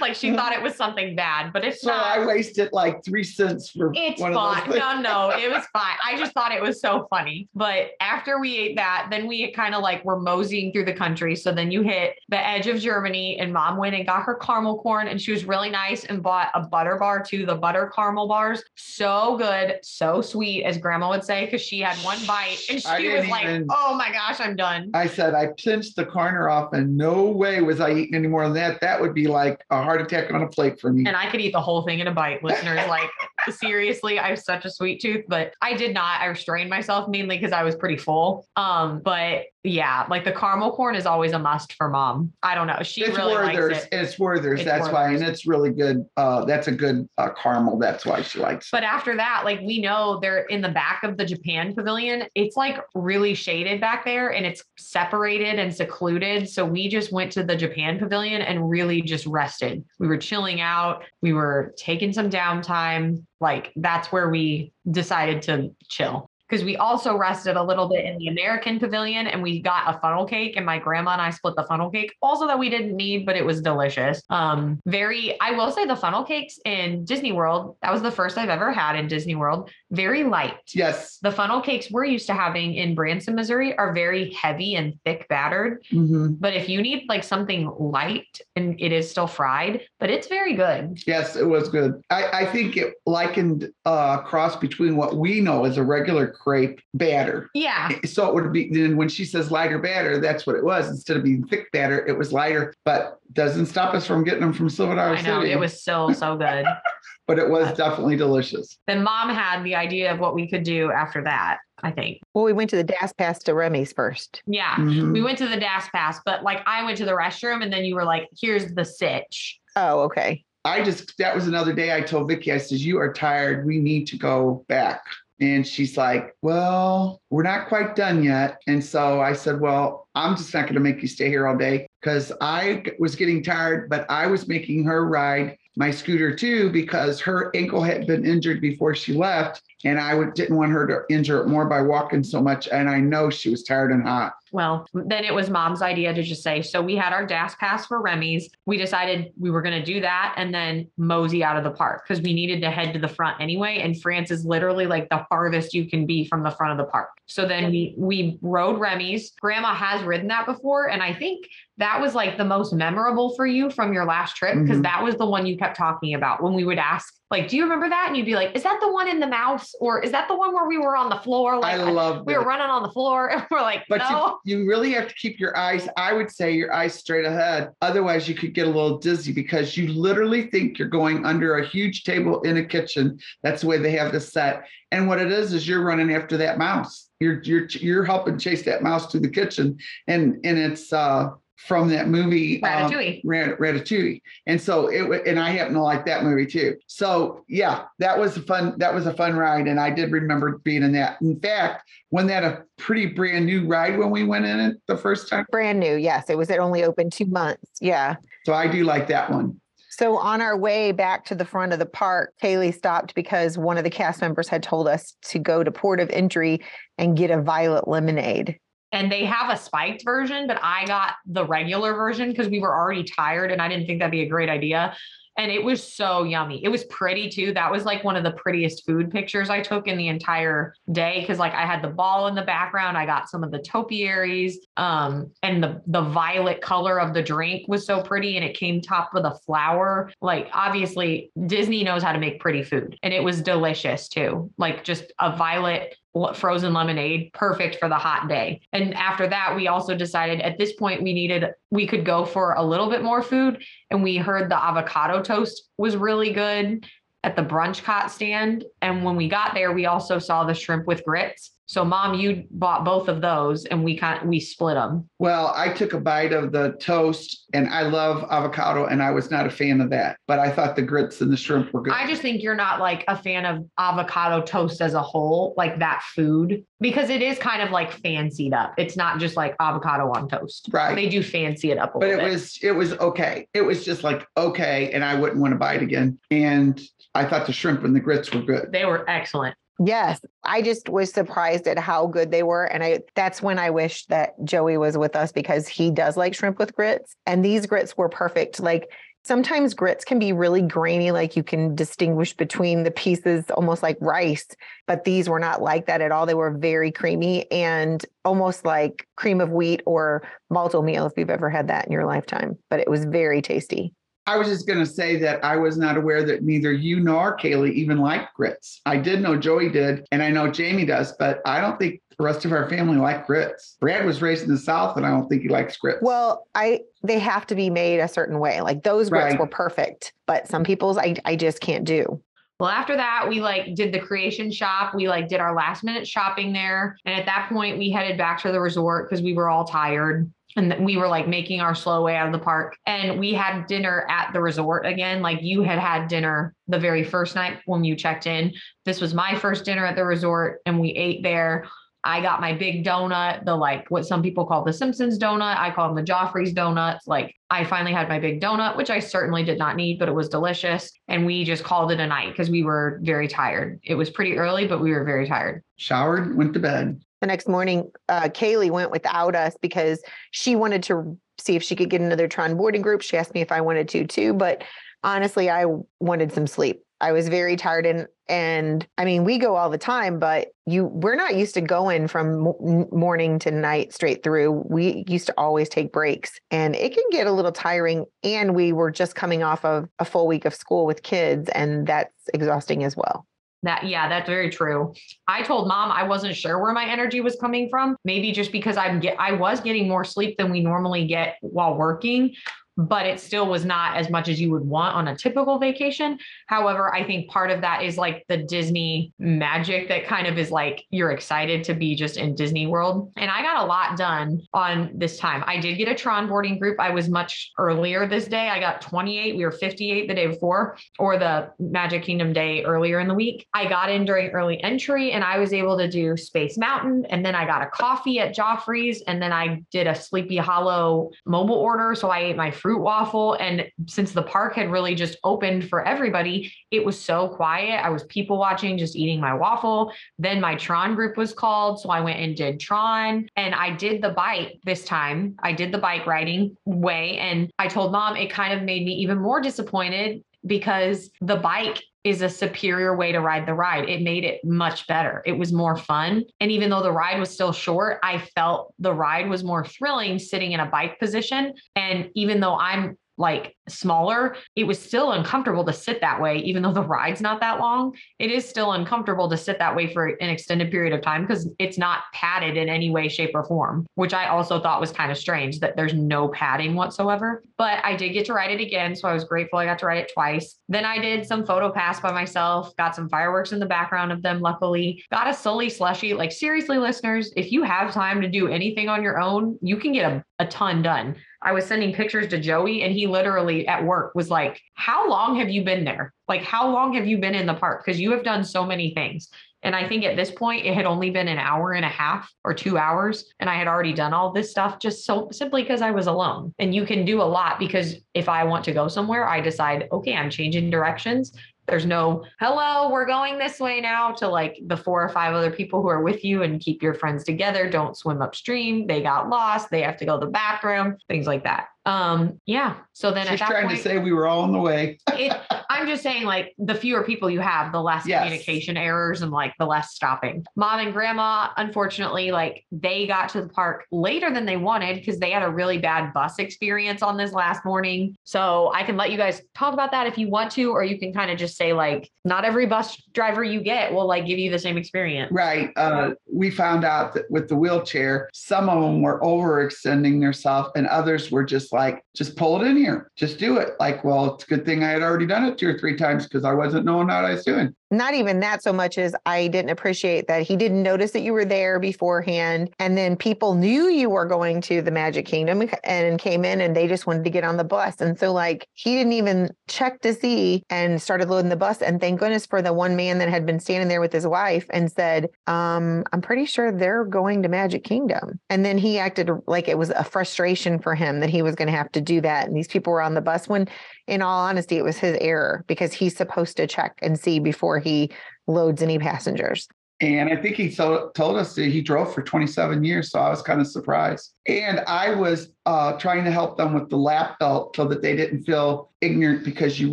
Like she thought it was something bad, but it's so not. I wasted like three cents for It's one of fine. No, no, it was fine. I just thought it was so funny. But after we ate that, then we kind of like were moseying through the country. So then you hit the edge of Germany and mom went and got her caramel corn and she was really nice and bought a butter bar too, the butter caramel bars. So good, so sweet, as grandma would say, because she had one bite and she was like, even- oh my gosh, I'm done. I said I pinched the corner off, and no way was I eating any more than that. That would be like a heart attack on a plate for me. and I could eat the whole thing in a bite, listeners. Like, seriously, I have such a sweet tooth, but I did not. I restrained myself mainly because I was pretty full. Um, but yeah, like the caramel corn is always a must for mom. I don't know. She it's really likes it. It's Werther's. It's that's why, and it's really good. Uh, that's a good uh, caramel. That's why she likes. it. But after that, like we know they're in the back of the Japan pavilion. It's like really shaded back there and it's separated and secluded. So we just went to the Japan pavilion and really just rested. We were chilling out. We were taking some downtime. Like that's where we decided to chill. Because we also rested a little bit in the American pavilion and we got a funnel cake and my grandma and I split the funnel cake. Also that we didn't need, but it was delicious. Um, very, I will say the funnel cakes in Disney World, that was the first I've ever had in Disney World. Very light. yes. The funnel cakes we're used to having in Branson, Missouri are very heavy and thick battered. Mhm. But if you need like something light and it is still fried, but it's very good. Yes, it was good. I, I think it likened uh, cross between what we know as a regular crepe batter. Yeah. So it would be then when she says lighter batter, that's what it was. Instead of being thick batter, it was lighter, but doesn't stop us from getting them from Silver Dollar I know City. it was still so good. but it was definitely delicious. then mom had the idea of what we could do after that, I think. Well, we went to the DAS Pass to Remy's first. Yeah. Mhm. We went to the DAS pass, but like I went to the restroom and then you were like, here's the sitch. Oh, okay. I just that was another day I told Vickie, I said, You are tired. We need to go back. And she's like, Well, we're not quite done yet. And so I said, Well, I'm just not going to make you stay here all day because I was getting tired, but I was making her ride my scooter too because her ankle had been injured before she left. And I would, didn't want her to injure it more by walking so much. And I know she was tired and hot. Well, then it was mom's idea to just say, so we had our DAS pass for Remy's. We decided we were going to do that and then mosey out of the park because we needed to head to the front anyway. And France is literally like the farthest you can be from the front of the park. So then we we rode Remy's. Grandma has ridden that before. And I think that was like the most memorable for you from your last trip because Mhm. that was the one you kept talking about when we would ask, like, do you remember that? And you'd be like, is that the one in the mouse? Or is that the one where we were on the floor? Like I love we were running on the floor and we're like, But no. you, you really have to keep your eyes, I would say your eyes straight ahead. Otherwise, you could get a little dizzy because you literally think you're going under a huge table in a kitchen. That's the way they have this set. And what it is is you're running after that mouse. You're you're you're helping chase that mouse to the kitchen. And and it's uh from that movie um, Ratatouille. Rat- Ratatouille. And so it wa- and I happen to like that movie too. So yeah, that was a fun that was a fun ride, and I did remember being in that. In fact, wasn't that a pretty brand new ride when we went in it the first time? Brand new. Yes. It was it only open two months. Yeah. So I do like that one. So on our way back to the front of the park, Kaley stopped because one of the cast members had told us to go to Port of Entry and get a violet lemonade. And they have a spiked version, but I got the regular version because we were already tired and I didn't think that'd be a great idea. And it was so yummy. It was pretty too. That was like one of the prettiest food pictures I took in the entire day because like I had the ball in the background. I got some of the topiaries. Um, and the the violet color of the drink was so pretty and it came topped with a flower. Like obviously Disney knows how to make pretty food. And it was delicious too. Like just a violet frozen lemonade perfect for the hot day. And after that we also decided at this point we needed we could go for a little bit more food. And we heard the avocado toast was really good at the Brunch-Cot stand. And when we got there we also saw the shrimp with grits so mom you bought both of those and we kind we split them Well, I took a bite of the toast, and I love avocado, and I was not a fan of that. But I thought the grits and the shrimp were good. I just think you're not like a fan of avocado toast as a whole, like that food, because it is kind of like fancied up. It's not just like avocado on toast. Right. They do fancy it up a but it bit. was it was okay. It was just like okay, and I wouldn't want to buy it again. And I thought the shrimp and the grits were good. they were excellent. Yes, I just was surprised at how good they were, and I that's when I wish that Joey was with us because he does like shrimp with grits, and these grits were perfect. Like sometimes grits can be really grainy, like you can distinguish between the pieces almost like rice, but these were not like that at all. They were very creamy and almost like cream of wheat or malt meal if you've ever had that in your lifetime, but it was very tasty. I was just going to say that I was not aware that neither you nor Kaley even liked grits. I did know Joey did, and I know Jamie does, but I don't think the rest of our family like grits. Brad was raised in the South, and I don't think he likes grits. Well, I they have to be made a certain way. Like those grits Right. were perfect, but some people's I I just can't do. Well, after that, we like did the creation shop. We like did our last minute shopping there. And at that point, we headed back to the resort because we were all tired. And we were like making our slow way out of the park. And we had dinner at the resort again. Like you had had dinner the very first night when you checked in. This was my first dinner at the resort, and we ate there. I got my big donut, the like what some people call the Simpsons donut. I call them the Joffrey's donuts. Like I finally had my big donut, which I certainly did not need, but it was delicious. And we just called it a night because we were very tired. It was pretty early, but we were very tired. Showered, went to bed. The next morning, uh, Kaley went without us because she wanted to see if she could get another Tron boarding group. She asked me if I wanted to too, but honestly, I wanted some sleep. I was very tired and and I mean, we go all the time, but you we're not used to going from mo- morning to night straight through. We used to always take breaks, and it can get a little tiring. And we were just coming off of a full week of school with kids, and that's exhausting as well. That yeah, that's very true. I told mom I wasn't sure where my energy was coming from. Maybe just because I'm get I was getting more sleep than we normally get while working, but it still was not as much as you would want on a typical vacation. However, I think part of that is like the Disney magic that kind of is like you're excited to be just in Disney World. And I got a lot done on this time. I did get a Tron boarding group. I was much earlier this day. I got 28. We were 58 the day before, or the Magic Kingdom day earlier in the week. I got in during early entry and I was able to do Space Mountain. And then I got a coffee at Joffrey's. And then I did a Sleepy Hollow mobile order. So I ate my fruit waffle. And since the park had really just opened for everybody, it was so quiet. I was people watching, just eating my waffle. Then my Tron group was called. So I went and did Tron and I did the bike this time. I did the bike riding way. And I told mom it kind of made me even more disappointed because the bike is a superior way to ride the ride. It made it much better. It was more fun. And even though the ride was still short, I felt the ride was more thrilling sitting in a bike position. And even though I'm like smaller, it was still uncomfortable to sit that way, even though the ride's not that long. It is still uncomfortable to sit that way for an extended period of time because it's not padded in any way, shape, or form, which I also thought was kind of strange that there's no padding whatsoever. But I did get to ride it again. So I was grateful I got to ride it twice. Then I did some photo pass by myself, got some fireworks in the background of them, luckily. Got a Sully slushy. Like, seriously, listeners, if you have time to do anything on your own, you can get a, a ton done. I was sending pictures to Joey, and he literally at work was like, How long have you been there? Like, how long have you been in the park? Because you have done so many things. And I think at this point, it had only been an hour and a half or two hours. And I had already done all this stuff just so simply because I was alone. And you can do a lot because if I want to go somewhere, I decide, okay, I'm changing directions. There's no, hello, we're going this way now to like the four or five other people who are with you and keep your friends together. Don't swim upstream. They got lost. They have to go to the bathroom, things like that. Um, yeah. So then She's trying point, to say we were all on the way. it, I'm just saying, like, the fewer people you have, the less Yes. communication errors and like the less stopping. Mom and grandma, unfortunately, like, they got to the park later than they wanted because they had a really bad bus experience on this last morning. So I can let you guys talk about that if you want to, or you can kind of just say, like, not every bus driver you get will like give you the same experience. Right. Uh, we found out that with the wheelchair, some of them were overextending themselves and others were just like, just pull it in here. Just do it. Like, well, it's a good thing I had already done it two or three times because I wasn't knowing what I was doing. Not even that so much as I didn't appreciate that he didn't notice that you were there beforehand. And then people knew you were going to the Magic Kingdom and came in and they just wanted to get on the bus. And so, like, he didn't even check to see and started loading the bus. And thank goodness for the one man that had been standing there with his wife and said, um, I'm pretty sure they're going to Magic Kingdom. And then he acted like it was a frustration for him that he was going to have to do that. And these people were on the bus when in all honesty, it was his error because he's supposed to check and see before he loads any passengers. And I think he so, told us that he drove for 27 years. So I was kind of surprised. And I was uh, trying to help them with the lap belt so that they didn't feel ignorant because you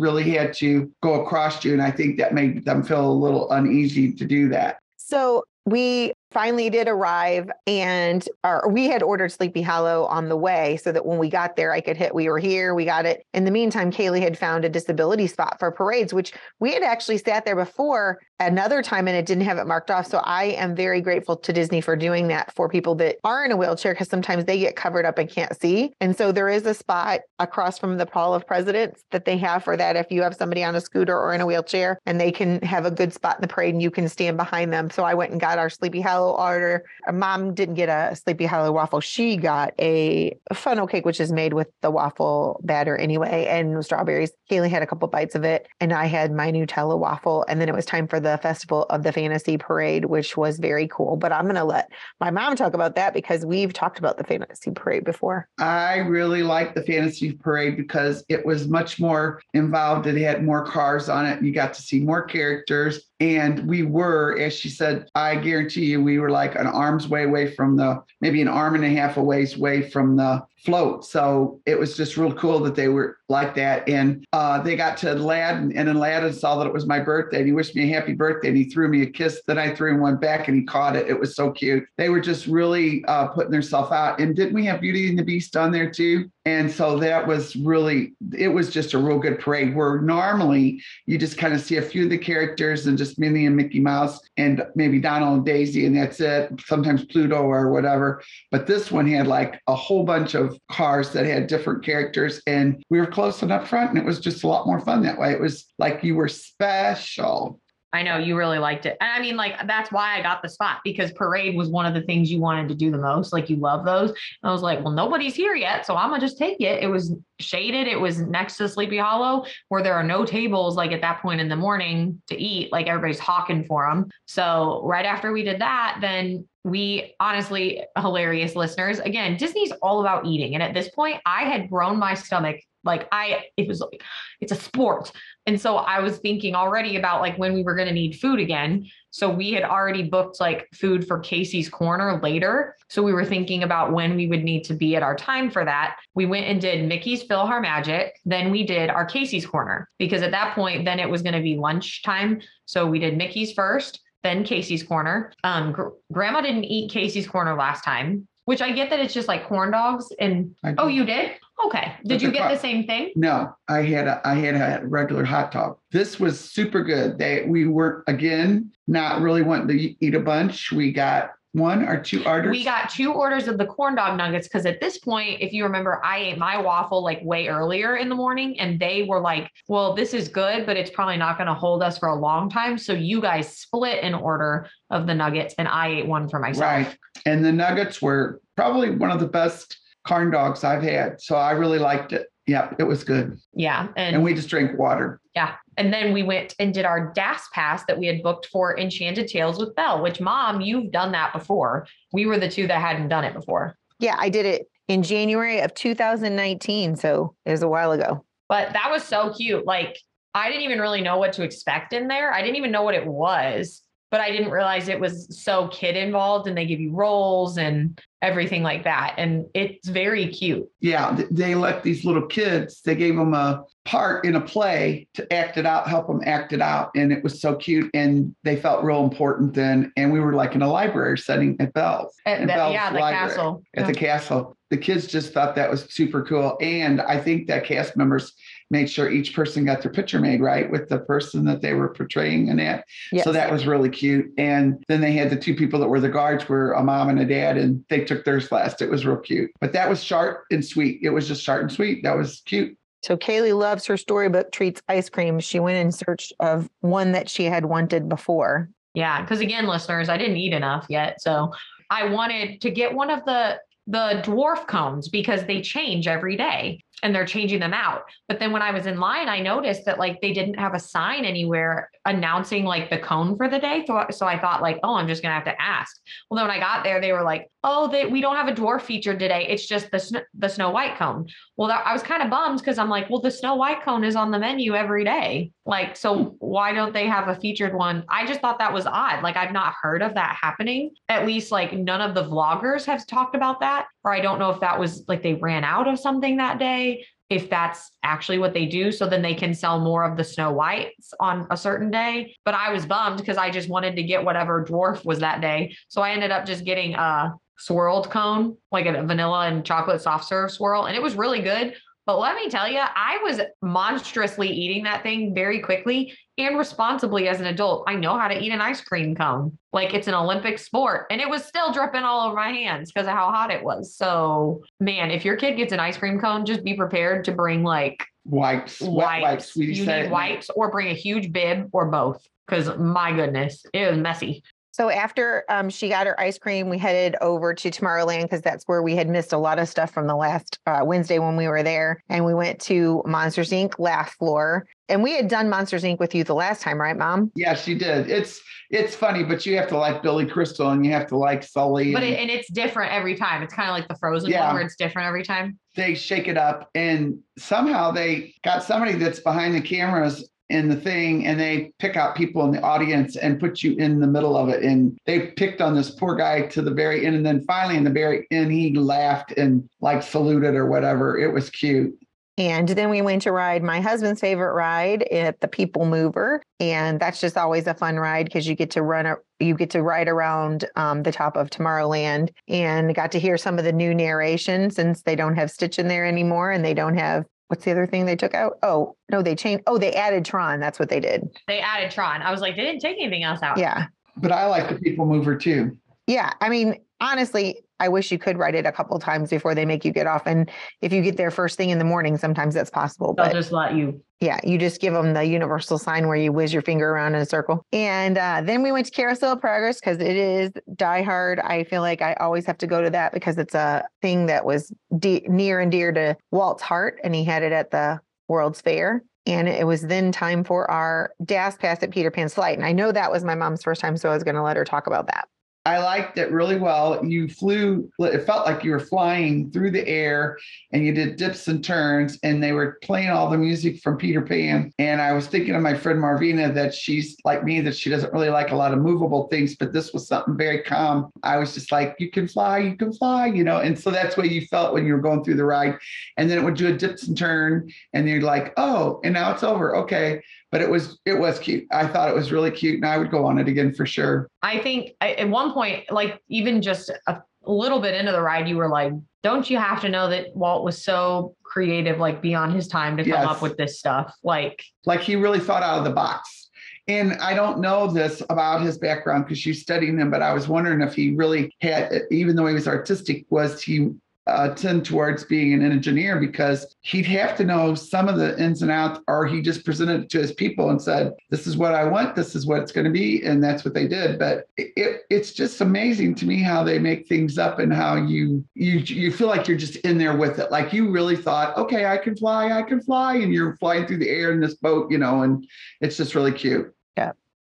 really had to go across you. And I think that made them feel a little uneasy to do that. So we finally did arrive and our, we had ordered Sleepy Hollow on the way so that when we got there, I could hit, we were here, we got it. In the meantime, Kaley had found a disability spot for parades, which we had actually sat there before another time and it didn't have it marked off. So I am very grateful to Disney for doing that for people that are in a wheelchair because sometimes they get covered up and can't see. And so there is a spot across from the Hall of Presidents that they have for that if you have somebody on a scooter or in a wheelchair and they can have a good spot in the parade and you can stand behind them. So I went and got our Sleepy Hollow order. Mom didn't get a Sleepy Hollow waffle. She got a funnel cake, which is made with the waffle batter anyway, and strawberries. Kaley had a couple bites of it, and I had my Nutella waffle. And then it was time for the festival of the fantasy parade, which was very cool. But I'm going to let my mom talk about that because we've talked about the fantasy parade before. I really liked the fantasy parade because it was much more involved. It had more cars on it. You got to see more characters. And we were, as she said, I guarantee you, we were like an arm's way away from the, maybe an arm and a half a ways away from the float. So it was just real cool that they were like that. And uh, they got to Aladdin, and Aladdin saw that it was my birthday. And he wished me a happy birthday, and he threw me a kiss. Then I threw him one back, and he caught it. It was so cute. They were just really uh, putting themselves out. And didn't we have Beauty and the Beast on there too? And so that was really, it was just a real good parade where normally you just kind of see a few of the characters and just Minnie and Mickey Mouse and maybe Donald and Daisy, and that's it. Sometimes Pluto or whatever. But this one had like a whole bunch of cars that had different characters, and we were close and up front, and it was just a lot more fun that way. It was like you were special. I know you really liked it. And I mean, like, that's why I got the spot because parade was one of the things you wanted to do the most. Like, you love those. And I was like, well, nobody's here yet. So I'm going to just take it. It was shaded. It was next to Sleepy Hollow where there are no tables, like at that point in the morning to eat. Like, everybody's hawking for them. So right after we did that, then we honestly hilarious listeners. Again disney's all about eating and at this point i had grown my stomach like i it was like it's a sport. And so i was thinking already about like when we were going to need food again. So we had already booked like food for casey's corner later. So we were thinking about when we would need to be at our time for that. We went and did mickey's PhilharMagic. Then we did our casey's corner because at that point then it was going to be lunchtime. So we did mickey's first then Casey's Corner. Um, gr- Grandma didn't eat Casey's Corner last time, which I get that it's just like corn dogs. And oh, you did? Okay. Did But you get the same thing? No, I had a I had a regular hot dog. This was super good. They we were again not really wanting to eat a bunch. We got one or two orders. We got two orders of the corn dog nuggets because at this point, if you remember, I ate my waffle like way earlier in the morning and they were like, well, this is good, but it's probably not going to hold us for a long time. So you guys split an order of the nuggets and I ate one for myself. right. And the nuggets were probably one of the best corn dogs I've had. So I really liked it. Yep, it was good. Yeah. And, And we just drank water. yeah. And then we went and did our DAS pass that we had booked for Enchanted Tales with Belle, which mom, you've done that before. We were the two that hadn't done it before. Yeah, I did it in January of 2019. So it was a while ago. But that was so cute. Like I didn't even really know what to expect in there. I didn't even know what it was, but I didn't realize it was so kid involved and they give you roles and everything like that. And it's very cute. Yeah, they let these little kids, they gave them a part in a play to act it out, help them act it out. And it was so cute. And they felt real important then. And we were like in a library setting at Belle's. At the- Belle's yeah, the library, castle. At the castle. The kids just thought that was super cool. And I think that cast members made sure each person got their picture made right with the person that they were portraying in that. Yes. So that was really cute. And then they had the two people that were the guards were a mom and a dad, and they took theirs last. It was real cute. But that was sharp and sweet. It was just short and sweet. That was cute. So Kaley loves her storybook treats ice cream. She went in search of one that she had wanted before. Yeah. Because again, listeners, I didn't eat enough yet. So I wanted to get one of the the dwarf cones because they change every day. And they're changing them out. But then when I was in line, I noticed that like they didn't have a sign anywhere announcing like the cone for the day. So, so I thought like, oh, I'm just gonna have to ask. Well, then when I got there, they were like, oh, they, we don't have a dwarf feature today. It's just the sn- the Snow White cone. Well, that, I was kind of bummed because I'm like, well, the Snow White cone is on the menu every day. Like, so hmm. why don't they have a featured one? I just thought that was odd. Like, I've not heard of that happening. At least like none of the vloggers have talked about that, or I don't know if that was like they ran out of something that day if that's actually what they do. So then they can sell more of the Snow Whites on a certain day. But I was bummed because I just wanted to get whatever dwarf was that day. So I ended up just getting a swirled cone, like a vanilla and chocolate soft serve swirl. And it was really good. But let me tell you, I was monstrously eating that thing very quickly and responsibly as an adult. I know how to eat an ice cream cone. Like it's an Olympic sport. And it was still dripping all over my hands because of how hot it was. So, man, if your kid gets an ice cream cone, just be prepared to bring like Wipes, wipes. wipes. You need wipes or bring a huge bib or both. Because my goodness, it was messy. So after um, she got her ice cream, we headed over to Tomorrowland because that's where we had missed a lot of stuff from the last uh, Wednesday when we were there. And we went to Monsters Inc. Laugh Floor. And we had done Monsters Inc. with you the last time, right, Mom? Yeah, she did. It's it's funny, but you have to like Billy Crystal and you have to like Sully. But and it, and it's different every time. It's kind of like the frozen Yeah. one where it's different every time. they shake it up and somehow they got somebody that's behind the cameras in the thing and they pick out people in the audience and put you in the middle of it. And they picked on this poor guy to the very end. And then finally in the very end he laughed and like saluted or whatever. It was cute. And then we went to ride my husband's favorite ride at the People Mover. And that's just always a fun ride because you get to run, a, you get to ride around um, the top of Tomorrowland and got to hear some of the new narration since they don't have Stitch in there anymore and they don't have, what's the other thing they took out? Oh, no, they changed. Oh, they added Tron. That's what they did. They added Tron. I was like, they didn't take anything else out. Yeah. but i like the people mover too Yeah. I mean, honestly, I wish you could ride it a couple times before they make you get off. And if you get there first thing in the morning, sometimes that's possible. They'll But just let you. Yeah, you just give them the universal sign where you whiz your finger around in a circle. And uh, then we went to Carousel of Progress because it is Die Hard. I feel like I always have to go to that because it's a thing that was de- near and dear to Walt's heart, and he had it at the World's Fair. And it was then time for our DAS pass at Peter Pan Flight. And I know that was my mom's first time, so I was going to let her talk about that. I liked it really well. You flew, it felt like you were flying through the air and you did dips and turns, and they were playing all the music from Peter Pan. And I was thinking of my friend Marvina that she's like me, that she doesn't really like a lot of movable things, but this was something very calm. I was just like, you can fly, you can fly, you know. And so that's what you felt when you were going through the ride. And then it would do a dips and turn, and you're like, oh, and now it's over. Okay. But it was it was cute. I thought it was really cute, and I would go on it again for sure. I think at one point, like even just a little bit into the ride, you were like, don't you have to know that Walt was so creative, like beyond his time to come Yes. up with this stuff? Like, like he really thought out of the box. And I don't know this about his background because she's studying him, but I was wondering if he really had, even though he was artistic, was he uh, tend towards being an engineer because he'd have to know some of the ins and outs, or he just presented it to his people and said, "This is what I want. This is what it's going to be," and that's what they did. But it, it's just amazing to me how they make things up and how you you you feel like you're just in there with it. Like you really thought, "Okay, I can fly. I can fly," and you're flying through the air in this boat, you know, and it's just really cute.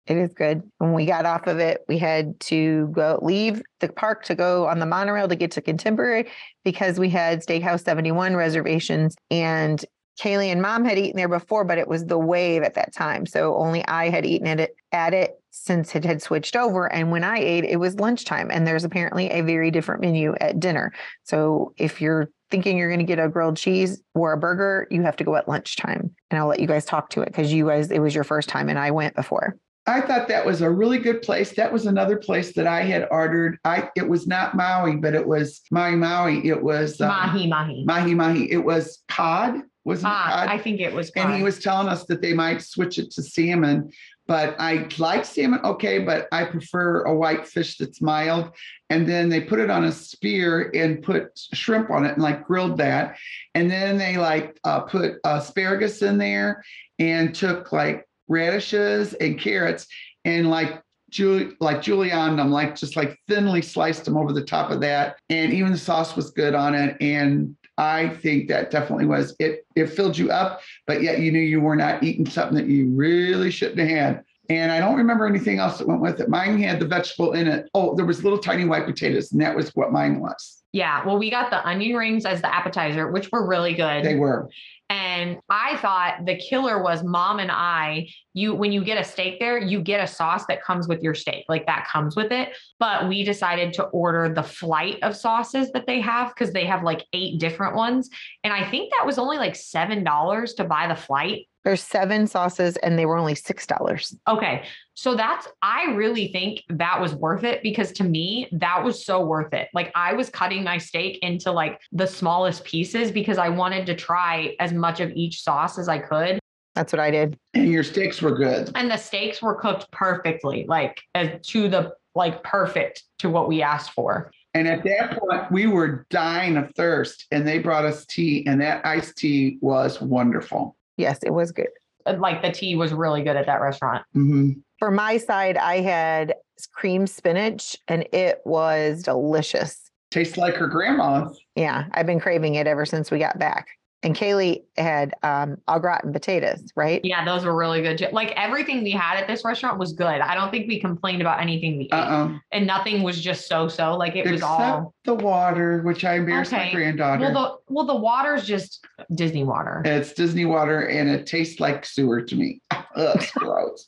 It is good. When we got off of it, we had to go leave the park to go on the monorail to get to Contemporary because we had Steakhouse 71 reservations and Kaley and mom had eaten there before, but it was the wave at that time. So only I had eaten it at it since it had switched over. And when I ate, it was lunchtime. And there's apparently a very different menu at dinner. So if you're thinking you're going to get a grilled cheese or a burger, you have to go at lunchtime. And I'll let you guys talk to it because you guys, it was your first time and I went before. I thought that was a really good place. That was another place that I had ordered. I it was not Maui, but it was Maui Maui. It was um, mahi mahi. mahi mahi. It was cod, it Ah, cod? I think it was. and he was telling us that they might switch it to salmon. But I like salmon, okay, but I prefer a white fish that's mild. And then they put it on a spear and put shrimp on it and like grilled that. And then they like uh, put asparagus in there and took like radishes and carrots and like Ju- like julienne them, like just like thinly sliced them over the top of that. And even the sauce was good on it. And I think that definitely was it. It filled you up, but yet you knew you were not eating something that you really shouldn't have had. And I don't remember anything else that went with it. Mine had the vegetable in it. Oh, there was little tiny white potatoes, and that was what mine was. Yeah. Well, we got the onion rings as the appetizer, which were really good. They were. And I thought the killer was mom and I. You, when you get a steak there, you get a sauce that comes with your steak, like that comes with it. But we decided to order the flight of sauces that they have because they have like eight different ones. And I think that was only like $7 to buy the flight. There's seven sauces and they were only $6. Okay. So that's, I really think that was worth it because to me, that was so worth it. Like I was cutting my steak into like the smallest pieces because I wanted to try as much of each sauce as I could. That's what I did. And your steaks were good. And the steaks were cooked perfectly, like as to the like perfect to what we asked for. And at that point, we were dying of thirst, and they brought us tea, and that iced tea was wonderful. Yes, it was good. Like the tea was really good at that restaurant. hmm For my side, I had cream spinach and it was delicious. Tastes like her grandma's. Yeah, I've been craving it ever since we got back. And Kaley had um, au gratin potatoes, right? Yeah, those were really good. too. Like everything we had at this restaurant was good. I don't think we complained about anything we ate. Uh-uh. And nothing was just so so. Like it was Except all the water, which I embarrassed my Okay. granddaughter. well the well the water's just Disney water. It's Disney water and it tastes like sewer to me. Ugh, it's gross.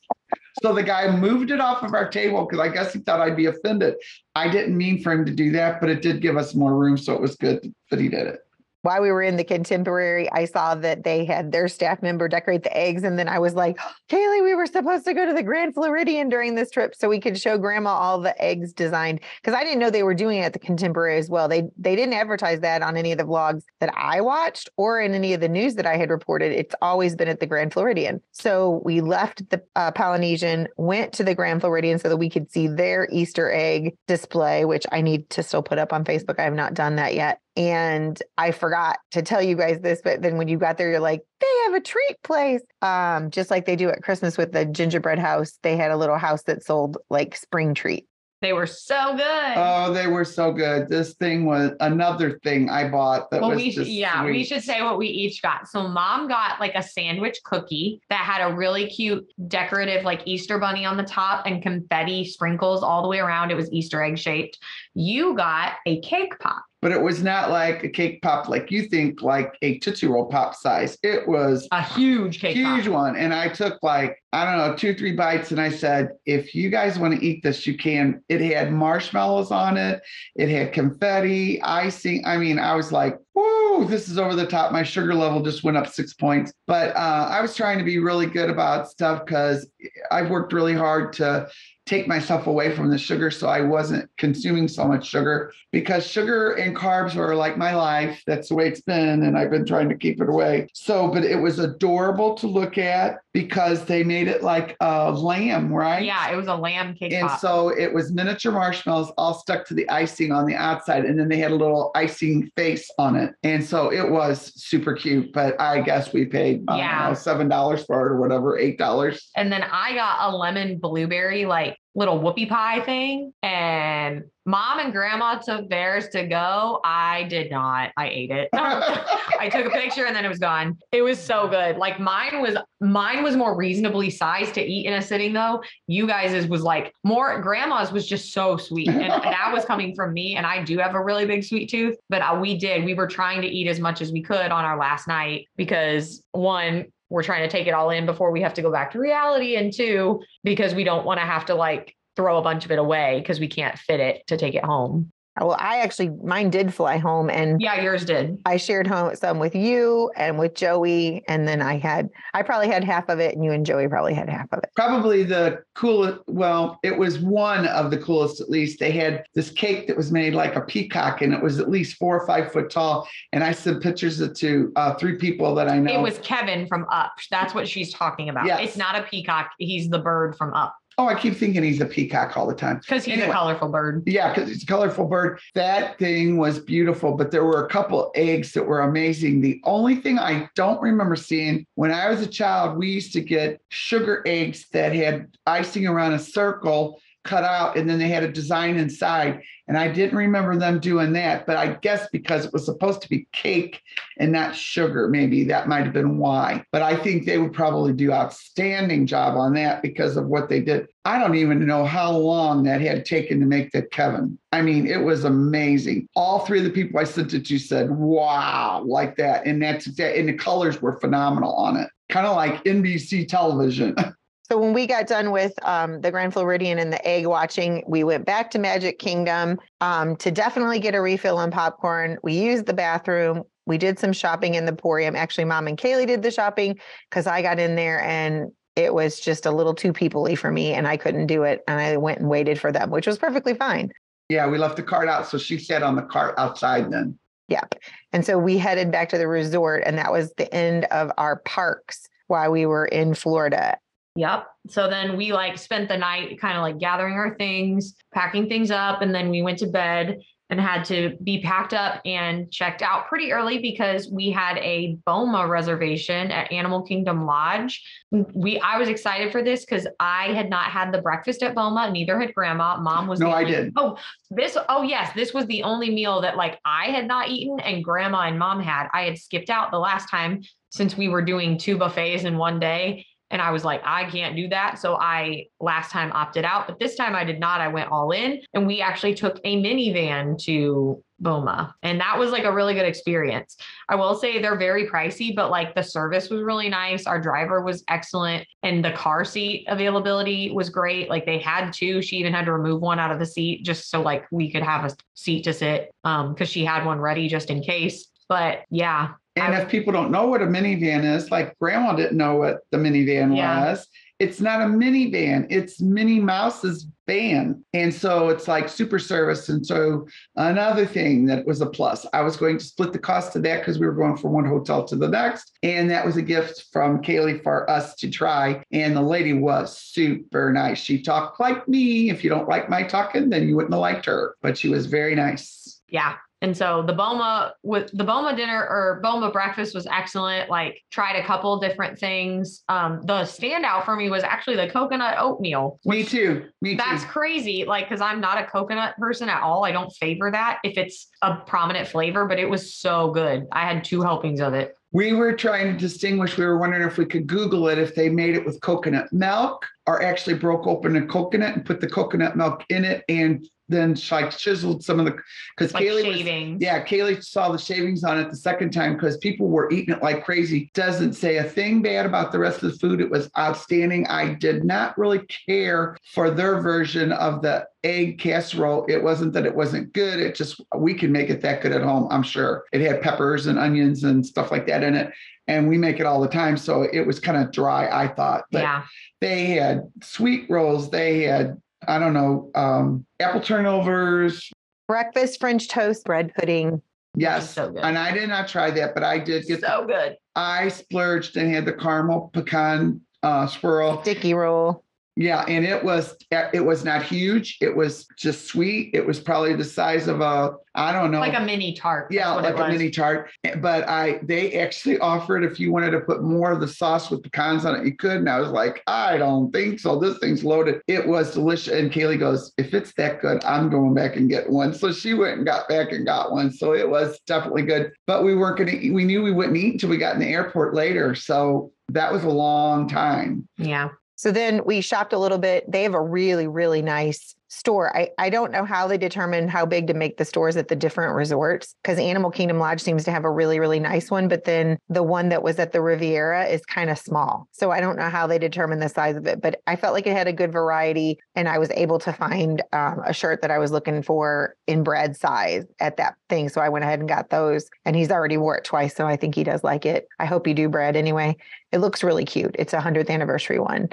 So the guy moved it off of our table because I guess he thought I'd be offended. I didn't mean for him to do that, but it did give us more room. So it was good that he did it. While we were in the contemporary, I saw that they had their staff member decorate the eggs. And then I was like, Kaley, we were supposed to go to the Grand Floridian during this trip so we could show grandma all the eggs designed. Because I didn't know they were doing it at the contemporary as well. They they didn't advertise that on any of the vlogs that I watched or in any of the news that I had reported. It's always been at the Grand Floridian. So we left the uh, Polynesian, went to the Grand Floridian so that we could see their Easter egg display, which I need to still put up on Facebook. I have not done that yet. And I forgot to tell you guys this, but then when you got there, you're like, they have a treat place. Um, just like they do at Christmas with the gingerbread house. They had a little house that sold like spring treat. They were so good. Oh, they were so good. This thing was another thing I bought that well, was we should, just yeah, we should say what we each got. So, mom got like a sandwich cookie that had a really cute decorative, like Easter bunny on the top and confetti sprinkles all the way around. It was Easter egg shaped. You got a cake pop. But it was not like a cake pop like you think, like a Tootsie Roll pop size. It was A huge cake huge pop. one. And I took like, I don't know, two, three bites. And I said, if you guys want to eat this, you can. It had marshmallows on it, it had confetti, icing. I mean, I was like, whoa, this is over the top. My sugar level just went up six points. But uh, I was trying to be really good about stuff because I've worked really hard to take myself away from the sugar so I wasn't consuming so much sugar because sugar and carbs are like my life. That's the way it's been. And I've been trying to keep it away. So, but it was adorable to look at because they made it like a lamb, right? Yeah, it was a lamb cake And pop. so it was miniature marshmallows all stuck to the icing on the outside. And then they had a little icing face on it. And so it was super cute. But I guess we paid, Yeah. know, $7 for it or whatever, $8. And then I got a lemon blueberry, like little whoopie pie thing. And mom and grandma took theirs to go. I did not. I ate it. I took a picture and then it was gone. It was so good. Like mine was mine was more reasonably sized to eat in a sitting though. You guys' was like more grandma's was just so sweet. And that was coming from me. And I do have a really big sweet tooth, but uh, we did. We were trying to eat as much as we could on our last night because one, we're trying to take it all in before we have to go back to reality. And two, because we don't want to have to like throw a bunch of it away because we can't fit it to take it home. Well, I actually, mine did fly home and Yeah, yours did. I shared home some with you and with Joey. And then I had, I probably had half of it and you and Joey probably had half of it. probably the coolest well it was one of the coolest at least they had this cake that was made like a peacock and it was at least four or five foot tall and i sent pictures of to uh, three people that i know It was Kevin from Up. That's what she's talking about. Yes. It's not a peacock. He's the bird from Up oh i keep thinking he's a peacock all the time because he's Anyway. a colorful bird. yeah because it's a colorful bird that thing was beautiful but there were a couple eggs that were amazing the only thing i don't remember seeing when i was a child we used to get sugar eggs that had icing around a circle cut out and then they had a design inside. And I didn't remember them doing that, but I guess because it was supposed to be cake and not sugar, maybe that might have been why. But I think they would probably do outstanding job on that because of what they did. I don't even know how long that had taken to make that Kevin. I mean, it was amazing. All three of the people I sent it to said, wow, like that. And that's that. And the colors were phenomenal on it. Kind of like NBC television. So when we got done with um, the Grand Floridian and the egg watching, we went back to Magic Kingdom um, to definitely get a refill on popcorn. We used the bathroom. We did some shopping in the Porium. Actually, Mom and Kaley did the shopping because I got in there and it was just a little too peoply for me, and I couldn't do it. And I went and waited for them, which was perfectly fine. yeah, we left the cart out. So she sat on the cart outside then. Yep. And so we headed back to the resort, and that was the end of our parks while we were in Florida. Yep. So then we like spent the night kind of like gathering our things, packing things up, and then we went to bed and had to be packed up and checked out pretty early because we had a BOMA reservation at Animal Kingdom Lodge. Mm, we I was excited for this because I had not had the breakfast at BOMA, neither had grandma. Mom was No, I only- did. Oh, this oh yes, this was the only meal that like I had not eaten and grandma and mom had. I had skipped out the last time since we were doing two buffets in one day. And I was like, I can't do that. So I last time opted out, but this time I did not. I went all in and we actually took a minivan to Boma. And that was like a really good experience. I will say they're very pricey, but like the service was really nice. Our driver was excellent and the car seat availability was great. Like they had two. She even had to remove one out of the seat just so like we could have a seat to sit um because she had one ready just in case. But yeah, And I- if people don't know what a minivan is, like grandma didn't know what the minivan Yeah. was. It's not a minivan, it's Minnie Mouse's van. And so it's like super service. And so another thing that was a plus, I was going to split the cost of that because we were going from one hotel to the next. And that was a gift from Kaley for us to try. And the lady was super nice. She talked like me. If you don't like my talking, then you wouldn't have liked her, but she was very nice. yeah. And so the Boma with the Boma dinner or Boma breakfast was excellent. Like tried a couple different things. Um, the standout for me was actually the coconut oatmeal. Me too. Me too. That's crazy. Like, cause I'm not a coconut person at all. I don't favor that if it's a prominent flavor, but it was so good. I had two helpings of it. We were trying to distinguish. We were wondering if we could Google it if they made it with coconut milk or actually broke open a coconut and put the coconut milk in it and then like chiseled some of the because Like Kaley was yeah, Kaley saw the shavings on it the second time because people were eating it like crazy. Doesn't say a thing bad about the rest of the food. It was outstanding. I did not really care for their version of the egg casserole. It wasn't that it wasn't good. It just, we can make it that good at home, I'm sure. It had peppers and onions and stuff like that in it. And we make it all the time. So it was kind of dry, I thought. But yeah. they had sweet rolls. They had, I don't know, um, apple turnovers. Breakfast, French toast, bread pudding. Yes. so good. And I did not try that, but I did get, So good. I splurged and had the caramel pecan uh, swirl. Sticky roll. Yeah, and it was it was not huge. It was just sweet. It was probably the size of a I don't know. Like a mini tart. Yeah, like a mini tart. But I they actually offered if you wanted to put more of the sauce with pecans on it, you could. And I was like, I don't think so. This thing's loaded. It was delicious. And Kaley goes, if it's that good, I'm going back and get one. So she went and got back and got one. So it was definitely good. But we weren't gonna eat. We knew we wouldn't eat until we got in the airport later. So that was a long time. Yeah. So then we shopped a little bit. They have a really, really nice store. I, I don't know how they determine how big to make the stores at the different resorts because Animal Kingdom Lodge seems to have a really, really nice one. But then the one that was at the Riviera is kind of small. So I don't know how they determine the size of it, but I felt like it had a good variety. And I was able to find um, a shirt that I was looking for in Brad's size at that thing. So I went ahead and got those. And he's already wore it twice. So I think he does like it. I hope you do, Brad, anyway. It looks really cute. It's a 100th anniversary one.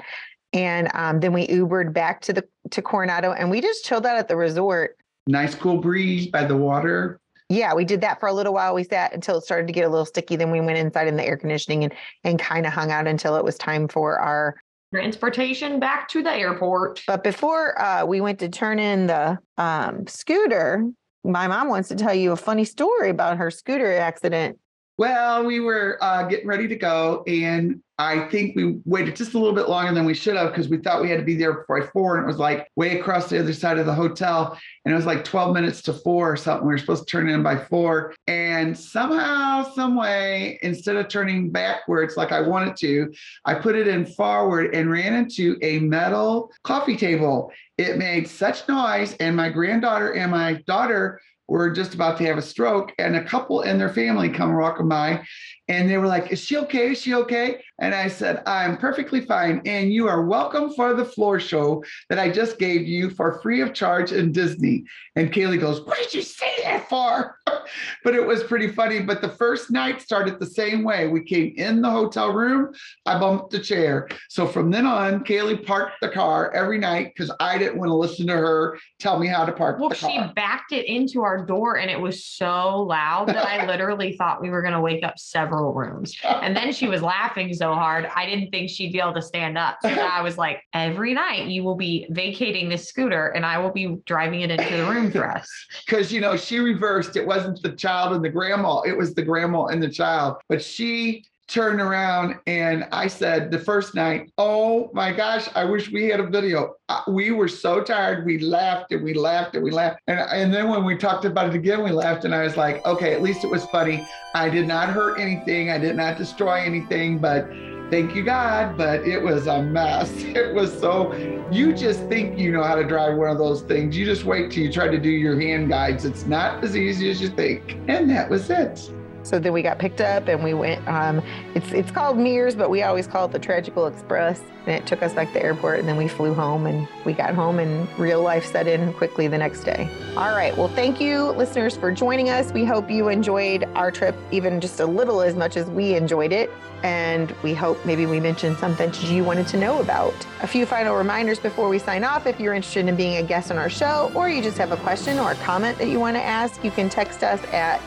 And um, then we Ubered back to the to Coronado and we just chilled out at the resort. Nice cool breeze by the water. Yeah, we did that for a little while. We sat until it started to get a little sticky. Then we went inside in the air conditioning and and kind of hung out until it was time for our. Transportation back to the airport. But before uh, we went to turn in the um, scooter, my mom wants to tell you a funny story about her scooter accident. Well, we were uh, getting ready to go, and I think we waited just a little bit longer than we should have because we thought we had to be there by four, and it was like way across the other side of the hotel, and it was like 12 minutes to four or something. We were supposed to turn in by four, and somehow, some way, instead of turning backwards like I wanted to, I put it in forward and ran into a metal coffee table. It made such noise, and my granddaughter and my daughter were just about to have a stroke, and a couple and their family come walking by, and they were like, "Is she okay? Is she okay?" And I said, "I'm perfectly fine, and you are welcome for the floor show that I just gave you for free of charge in Disney." And Kaley goes, "What did you say that for?" but it was pretty funny. But the first night started the same way. We came in the hotel room. I bumped the chair. So from then on, Kaley parked the car every night because I didn't want to listen to her tell me how to park Well, she backed it into our door and it was so loud that I literally thought we were going to wake up several rooms. And then she was laughing so hard, I didn't think she'd be able to stand up. So I was like, every night you will be vacating this scooter and I will be driving it into the room for us. because you know she reversed it wasn't the child and the grandma it was the grandma and the child but she turned around and i said the first night oh my gosh i wish we had a video we were so tired we laughed and we laughed and we laughed and, and then when we talked about it again we laughed and i was like okay at least it was funny i did not hurt anything i did not destroy anything but thank you god but it was a mess it was so you just think you know how to drive one of those things. You just wait till you try to do your hand guides. It's not as easy as you think. And that was it. So then we got picked up and we went. Um, it's it's called Mears, but we always call it the Tragical Express. And it took us back to the airport, and then we flew home. And we got home, and real life set in quickly the next day. All right. Well, thank you, listeners, for joining us. We hope you enjoyed our trip, even just a little as much as we enjoyed it. And we hope maybe we mentioned something you wanted to know about. A few final reminders before we sign off. If you're interested in being a guest on our show, or you just have a question or a comment that you want to ask, you can text us at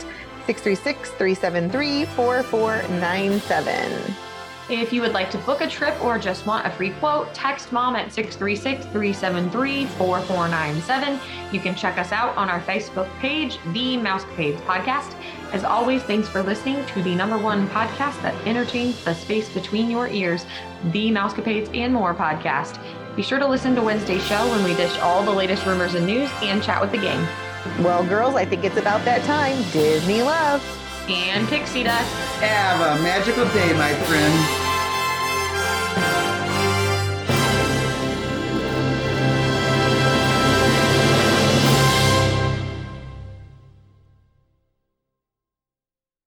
636 373 4497. If you would like to book a trip or just want a free quote, text mom at 636 373 4497. You can check us out on our Facebook page, The Mousecapades Podcast. As always, thanks for listening to the number one podcast that entertains the space between your ears, The Mousecapades and More podcast. Be sure to listen to Wednesday's show when we dish all the latest rumors and news and chat with the gang. Well, girls, I think it's about that time. Disney love. And Pixie Dust. Have a magical day, my friend.